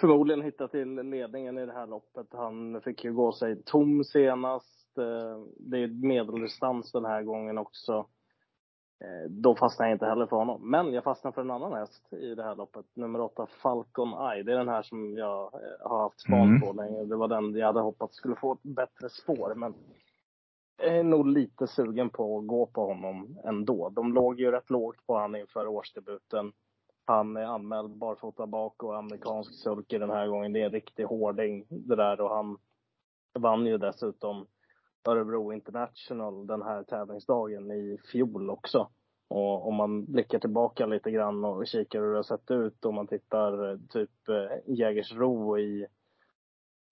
förmodligen hitta till ledningen i det här loppet. Han fick ju gå sig tom senast. Eh, det är medeldistans den här gången också. Eh, Då fastnar jag inte heller för honom. Men jag fastnar för en annan häst i det här loppet. Nummer åtta, Falcon Eye. Det är den här som jag eh, har haft span Mm. på länge. Det var den jag hade hoppats skulle få ett bättre spår. Men jag är nog lite sugen på att gå på honom ändå. De låg ju rätt lågt på honom inför årsdebuten. Han är anmäld barfota bak och amerikansk sulky den här gången. Det är en riktig hårding det där och han vann ju dessutom Örebro International den här tävlingsdagen i fjol också. Och om man blickar tillbaka lite grann och kikar hur det har sett ut och man tittar eh, typ eh, Jägersro i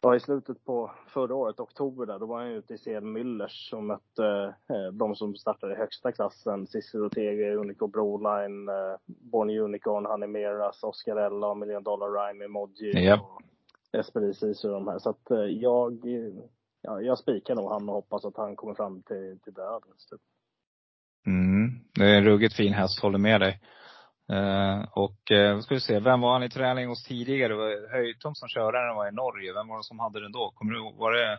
Ja, i slutet på förra året, oktober där, då var han ute i CL Müllers och mötte eh, de som startade i högsta klassen. Cissi Rotege, Unico Broline, eh, Born Unicorn, Meras, Oscarella, Million Dollar Rhyme, Emoji Japp. och Esperi Sisu och de här. Så att eh, jag, ja, jag spikar nog han och hoppas att han kommer fram till, till döden. Typ. Mm. Det är en ruggigt fin häst, håller med dig. Eh, och vad ska vi se, vem var han i träning hos tidigare? Höjtom som han var i Norge. Vem var det som hade den då? Kommer du ihåg? Var det?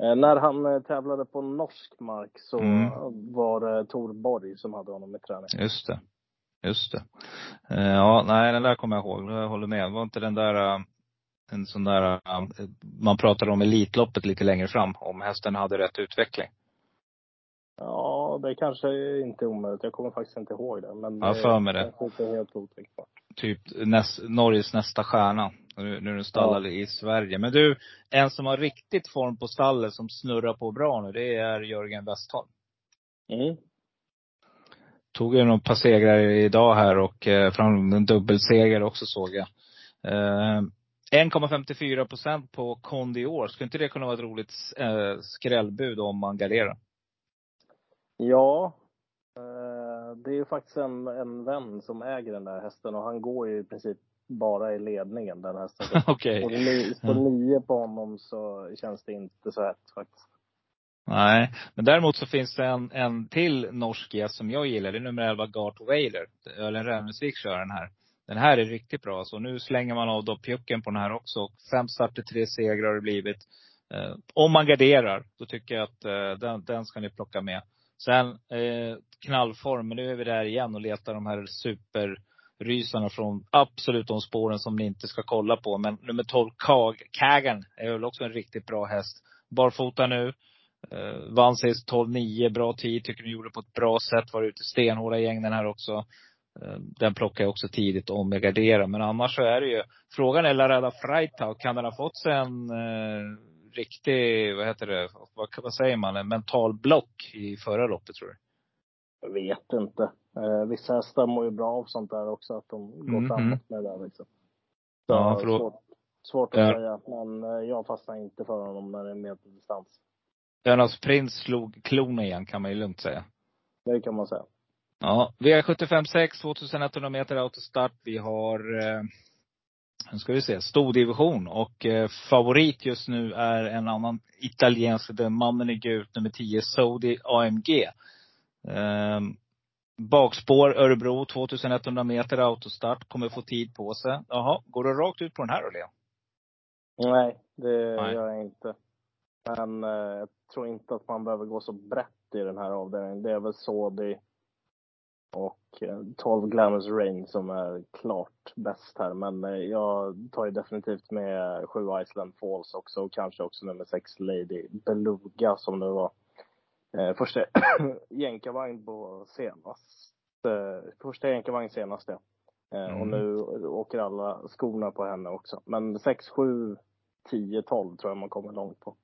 Eh, när han eh, tävlade på norsk mark så Mm. var det Tor Borg som hade honom i träning. Just det. Just det. Ja, nej den där kommer jag ihåg. Jag håller med. Var inte den där en sån där, eh, man pratade om Elitloppet lite längre fram, om hästen hade rätt utveckling. Ja, det kanske inte är omöjligt. Jag kommer faktiskt inte ihåg det. Men Ja, för mig det. inte är helt otänkbart. Typ näst, Norges nästa stjärna. Nu, nu är den stallad i Sverige. Men du, en som har riktigt form på stallet som snurrar på bra nu, det är Jörgen Westholm. Mm. Tog ju några par segrar idag här och eh, fram en dubbelseger också såg jag. Eh, 1,54 procent på Kondi i år. Skulle inte det kunna vara ett roligt eh, skrällbud om man garderar? Ja. Eh, det är ju faktiskt en, en vän som äger den där hästen och han går ju i princip bara i ledningen den hästen. Okej. Ni- står det nio på honom så känns det inte så hett faktiskt. Nej, men däremot så finns det en, en till norsk gäst som jag gillar. Det är nummer 11 Gart Weiler. Ölen Rämnesvik kör den här. Den här är riktigt bra. Så nu slänger man av då pjucken på den här också. Fem starter, tre segrar har det blivit. Eh, om man garderar, då tycker jag att eh, den, den ska ni plocka med. Sen eh, knallform, men nu är vi där igen och letar de här superrysarna från absolut de spåren som ni inte ska kolla på. Men nummer 12 Kagan är väl också en riktigt bra häst. Barfota nu. Eh, vann sist 12-9, bra tid. Tycker ni gjorde på ett bra sätt. Var ute i stenhårda gäng den här också. Eh, den plockar jag också tidigt om jag garderar. Men annars så är det ju, frågan är Larada Freitag, kan den ha fått sig en eh, riktig, vad heter det, vad, vad säger man, en mental block i förra loppet tror du? Jag vet inte. Eh, vissa hästar mår ju bra av sånt där också, att de går Mhm. framåt med det där liksom. Så, Ja, för då- svårt, svårt att Ja. säga. Men eh, jag fastnar inte för honom när det är medeldistans. Önas Prins slog klon igen kan man ju lugnt säga. Det kan man säga. Ja, V75 2100 meter autostart. Vi har, eh, nu ska vi se, stordivision. Och eh, favorit just nu är en annan italiensk, den mannen i gult, nummer 10, Saudi AMG. Eh, bakspår Örebro, 2100 meter autostart. Kommer få tid på sig. Jaha, går du rakt ut på den här då, Leo? Nej, det Nej. gör jag inte. Men eh, jag tror inte att man behöver gå så brett i den här avdelningen. Det är väl Sodi och eh, 12 Glamorous Rain som är klart bäst här. Men eh, jag tar ju definitivt med 7 Iceland Falls också och kanske också nummer 6 Lady Beluga som det var eh, första jänkarvagn på senast. Eh, första jänkarvagn senast ja. Eh, Mm. Och nu åker alla skorna på henne också. Men 6, 7, 10, 12 tror jag man kommer långt på.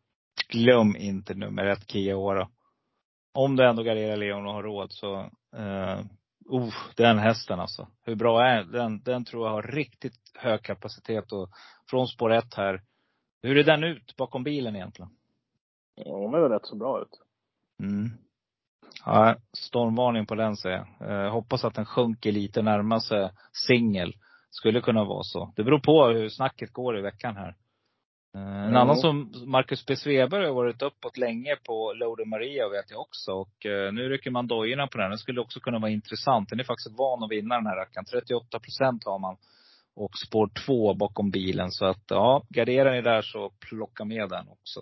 Glöm inte nummer ett, Kia Ora. Om du ändå garderar Leon och har råd så, uh, uh, den hästen alltså. Hur bra är den? Den tror jag har riktigt hög kapacitet och från spår ett här. Hur är den ut bakom bilen egentligen? Ja, Hon är väl rätt så bra ut. Mm. Ja, stormvarning på den säger jag. Eh, hoppas att den sjunker lite, närmar sig singel. Skulle kunna vara så. Det beror på hur snacket går i veckan här. Eh, en annan som Marcus B. Sveberg har varit uppåt länge på Loader Maria vet jag också. Och eh, nu rycker man dojorna på den. Den skulle också kunna vara intressant. Den är faktiskt van att vinna den här rackaren. 38 procent har man. Och spår två bakom bilen. Så att ja, garderar ni där så plocka med den också.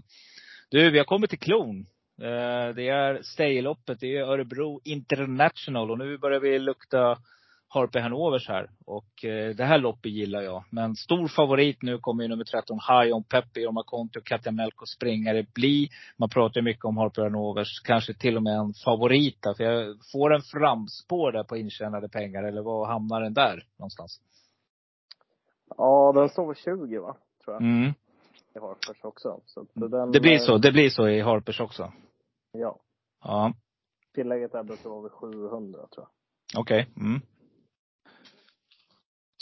Du, vi har kommit till klon. Eh, Det är Stayloppet, det är Örebro International och nu börjar vi lukta Harpe Hanovers här. Och eh, det här loppet gillar jag. Men stor favorit nu kommer ju nummer 13, High on Peppi, Irma Conti och Katja Melko springare bli. Man pratar ju mycket om Harpe Hanovers, kanske till och med en favorit där. För jag får en framspår där på intjänade pengar, eller vad hamnar den där någonstans? Ja, den står 20 va? Tror jag. Mm. I Harpers också. Så att den, Det blir eh, så, det blir så i Harpers också. Ja. Ja, Tillägget där brukar vara vid 700 tror jag. okej. Mm.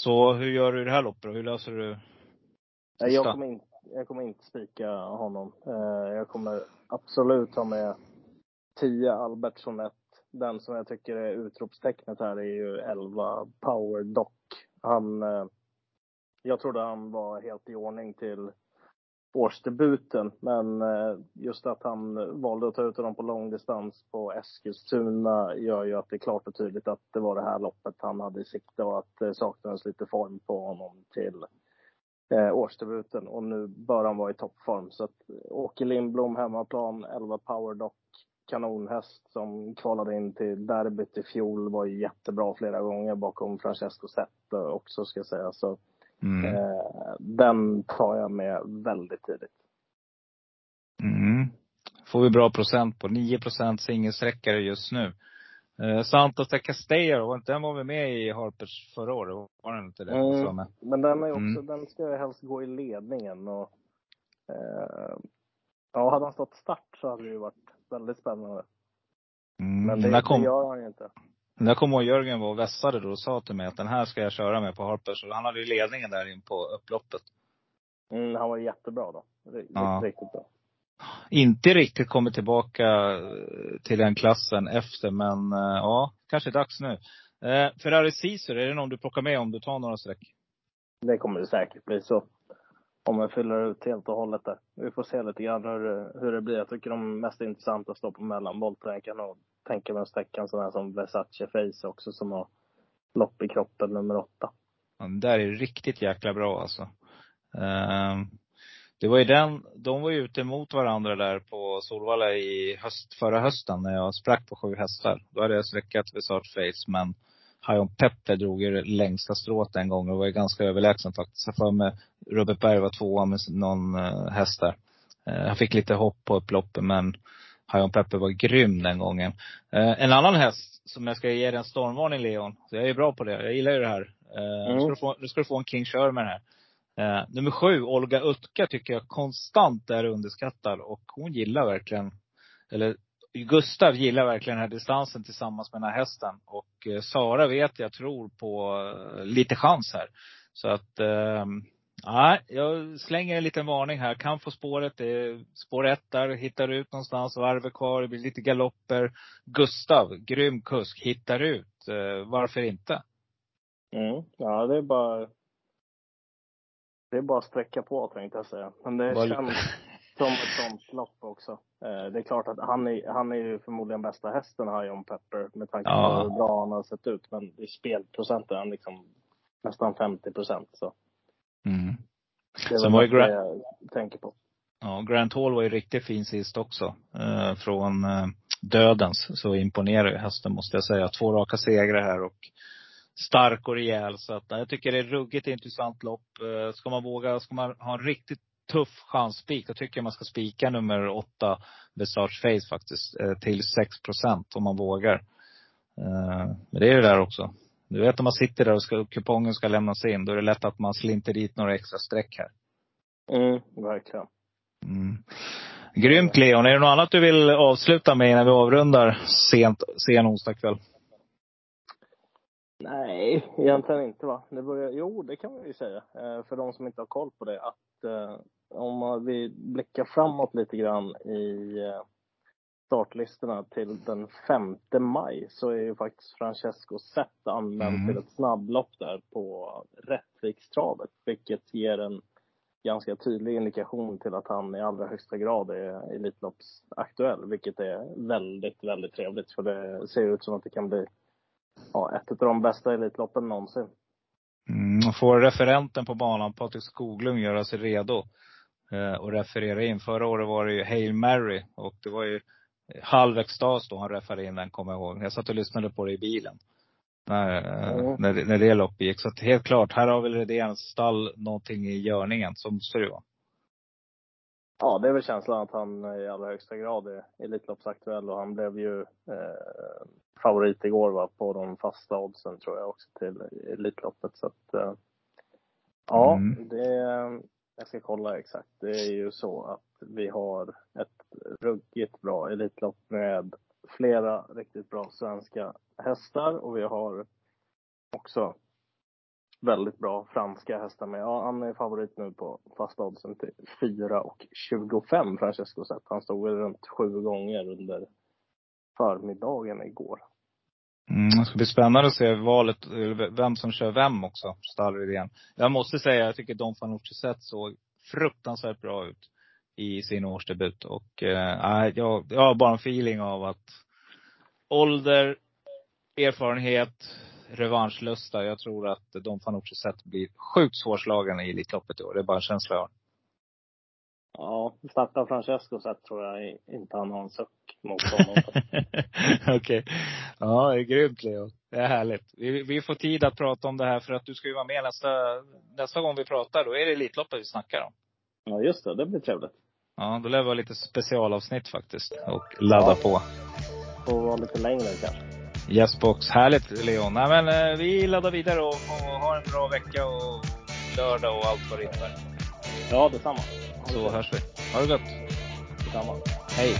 Så hur gör du i det här loppet då? Hur löser du Nej, jag sista? kommer, in, jag kommer inte spika honom. Eh, jag kommer absolut ha med 10 Albertsson 1. Den som jag tycker är utropstecknet här är ju 11 Power Dock. Han, eh, jag trodde han var helt i ordning till årsdebuten. Men eh, just att han valde att ta ut honom på långdistans på Eskilstuna gör ju att det är klart och tydligt att det var det här loppet han hade i sikte och att det saknades lite form på honom till eh, årsdebuten. Och nu bör han vara i toppform. Så att Åke Lindblom, hemmaplan, 11 Powerdock, kanonhäst som kvalade in till derbyt i fjol. Var ju jättebra flera gånger bakom Francesco Zet också ska jag säga. Så Mm. Eh, den tar jag med väldigt tidigt. Mm. Får vi bra procent på. 9 procent singelsträckare just nu. Eh, Santos de Castello, den var vi med i Harpers förra året? Var den inte det? Mm. Men den är också, Mm. den ska ju helst gå i ledningen och eh, Ja, hade han stått start så hade det ju varit väldigt spännande. Mm. Men det, kom, det gör han ju inte. När kom ihåg Jörgen var och vässade då och sa till mig att den här ska jag köra med på Harpers. Han hade ju ledningen där in på upploppet. Mm, han var jättebra då. Riktigt, Ja. riktigt bra. Inte riktigt kommit tillbaka eh, till den klassen efter, men eh, ja, kanske dags nu. Eh, Ferrari Caesar, är det någon du plockar med om du tar några streck? Det kommer det säkert bli så. Om jag fyller ut helt och hållet där. Vi får se lite grann hur, hur det blir. Jag tycker de mest intressanta står på mellanvolten. Jag kan nog tänka mig att sträcka en sån här som Versace Face också som har lopp i kroppen nummer åtta. Ja, Den där är riktigt jäkla bra alltså. Ehm, det var ju den, de var ju ute mot varandra där på Solvalla i höst, förra hösten när jag sprack på sju hästar. Då hade jag sträckat Versace Face men Hajon Peppe drog ju det längsta strået en gång och var ju ganska överlägsen faktiskt. Jag för mig Robert Berg var tvåa med någon eh, häst där. Eh, Han fick lite hopp på upploppet men Hajon Pepper var grym den gången. Eh, en annan häst som jag ska ge dig en stormvarning Leon. Så jag är bra på det. Jag gillar ju det här. Eh, nu, ska du få, nu ska du få en King Sherman här. Eh, nummer sju, Olga Utka, tycker jag konstant är underskattad. Och hon gillar verkligen, eller Gustav gillar verkligen den här distansen tillsammans med den här hästen. Och eh, Sara vet jag tror på eh, lite chans här. Så att, eh, nej, jag slänger en liten varning här. Kan få spåret. Det är spår ett där, hittar ut någonstans, varvet kvar, det blir lite galopper. Gustav, grym kusk, hittar ut. Eh, varför inte? Mm. Ja, det är bara det är bara att sträcka på tänkte jag säga. Men det Vad- känns som ett sånt lopp också. Eh, det är klart att han är, han är ju förmodligen bästa hästen här John Pepper med tanke på Ja. hur bra han har sett ut. Men i spelprocent är han liksom nästan 50 procent. Så Mm. det är Sen var ju det Gra- jag tänker på. Ja, Grant Hall var ju riktigt fin sist också. Eh, från eh, Dödens. Så imponerar ju hästen måste jag säga. Två raka segrar här och stark och rejäl. Så att, jag tycker det är ruggigt intressant lopp. Eh, ska man våga, ska man ha en riktigt tuff chansspik, då tycker jag man ska spika nummer åtta, Visage Face faktiskt, eh, till 6 procent om man vågar. Eh, men det är det där också. Du vet om man sitter där och ska, kupongen ska lämnas in, då är det lätt att man slinter dit några extra streck här. Mm, verkligen. Mm. Grymt Leon. Är det något annat du vill avsluta med innan vi avrundar sent, sen onsdagkväll? Nej, egentligen inte va. Det börjar, jo, det kan man ju säga. Eh, för de som inte har koll på det. Att eh, om vi blickar framåt lite grann i eh, startlistorna till den 5 maj så är ju faktiskt Francesco Zet anmäld Mm. till ett snabblopp där på Rättvikstravet. Vilket ger en ganska tydlig indikation till att han i allra högsta grad är Elitloppsaktuell. Vilket är väldigt, väldigt trevligt. För det ser ut som att det kan bli ja, ett av de bästa Elitloppen någonsin. Mm, får referenten på banan, Patrik Skoglund, göra sig redo eh, och referera in. Förra året var det ju Hail Mary och det var ju halv extas då han refererade in den, kommer jag ihåg. Jag satt och lyssnade på det i bilen. När, Mm. när, det- när det loppet gick. Så att helt klart, här har väl Redéns stall någonting i görningen. Måste det vara. Ja, det är väl känslan att han i allra högsta grad är Elitloppsaktuell och han blev ju eh, favorit igår va, på de fasta oddsen tror jag också till Elitloppet. Så att, eh, ja, Mm. det, jag ska kolla exakt. Det är ju så att vi har ett ruggigt bra Elitlopp med flera riktigt bra svenska hästar och vi har också väldigt bra franska hästar med. Ja, han är favorit nu på fasta oddsen till 4 och 25 Francesco Zet. Han stod väl runt sju gånger under förmiddagen igår. Mm, det ska bli spännande att se valet, vem som kör vem också, stallidén. Jag måste säga, jag tycker Don Fanucci sett såg fruktansvärt bra ut i sin årsdebut. Och eh, jag, jag har bara en feeling av att ålder, erfarenhet, revanschlusta. Jag tror att Don Fanucci sett blir sjukt svårslagen i Elitloppet i år. Det är bara en känsla jag har. Ja, starta Francesco sett tror jag inte han har en suck mot honom. Okej. Okay. Ja, det är grymt Leo. Det är härligt. Vi, vi får tid att prata om det här för att du ska ju vara med nästa, nästa gång vi pratar. Då är det Elitloppet vi snackar om. Ja, just det. Det blir trevligt. Ja, då lär vi ha lite specialavsnitt faktiskt. Och ladda ja. på. Får vara lite längre kanske. Yes box. Härligt Leon. Nej, men eh, vi laddar vidare och, och har en bra vecka och lördag och allt vad det innebär. Ja, detsamma. Så hörs vi. Ha det gott. Detsamma. Hej.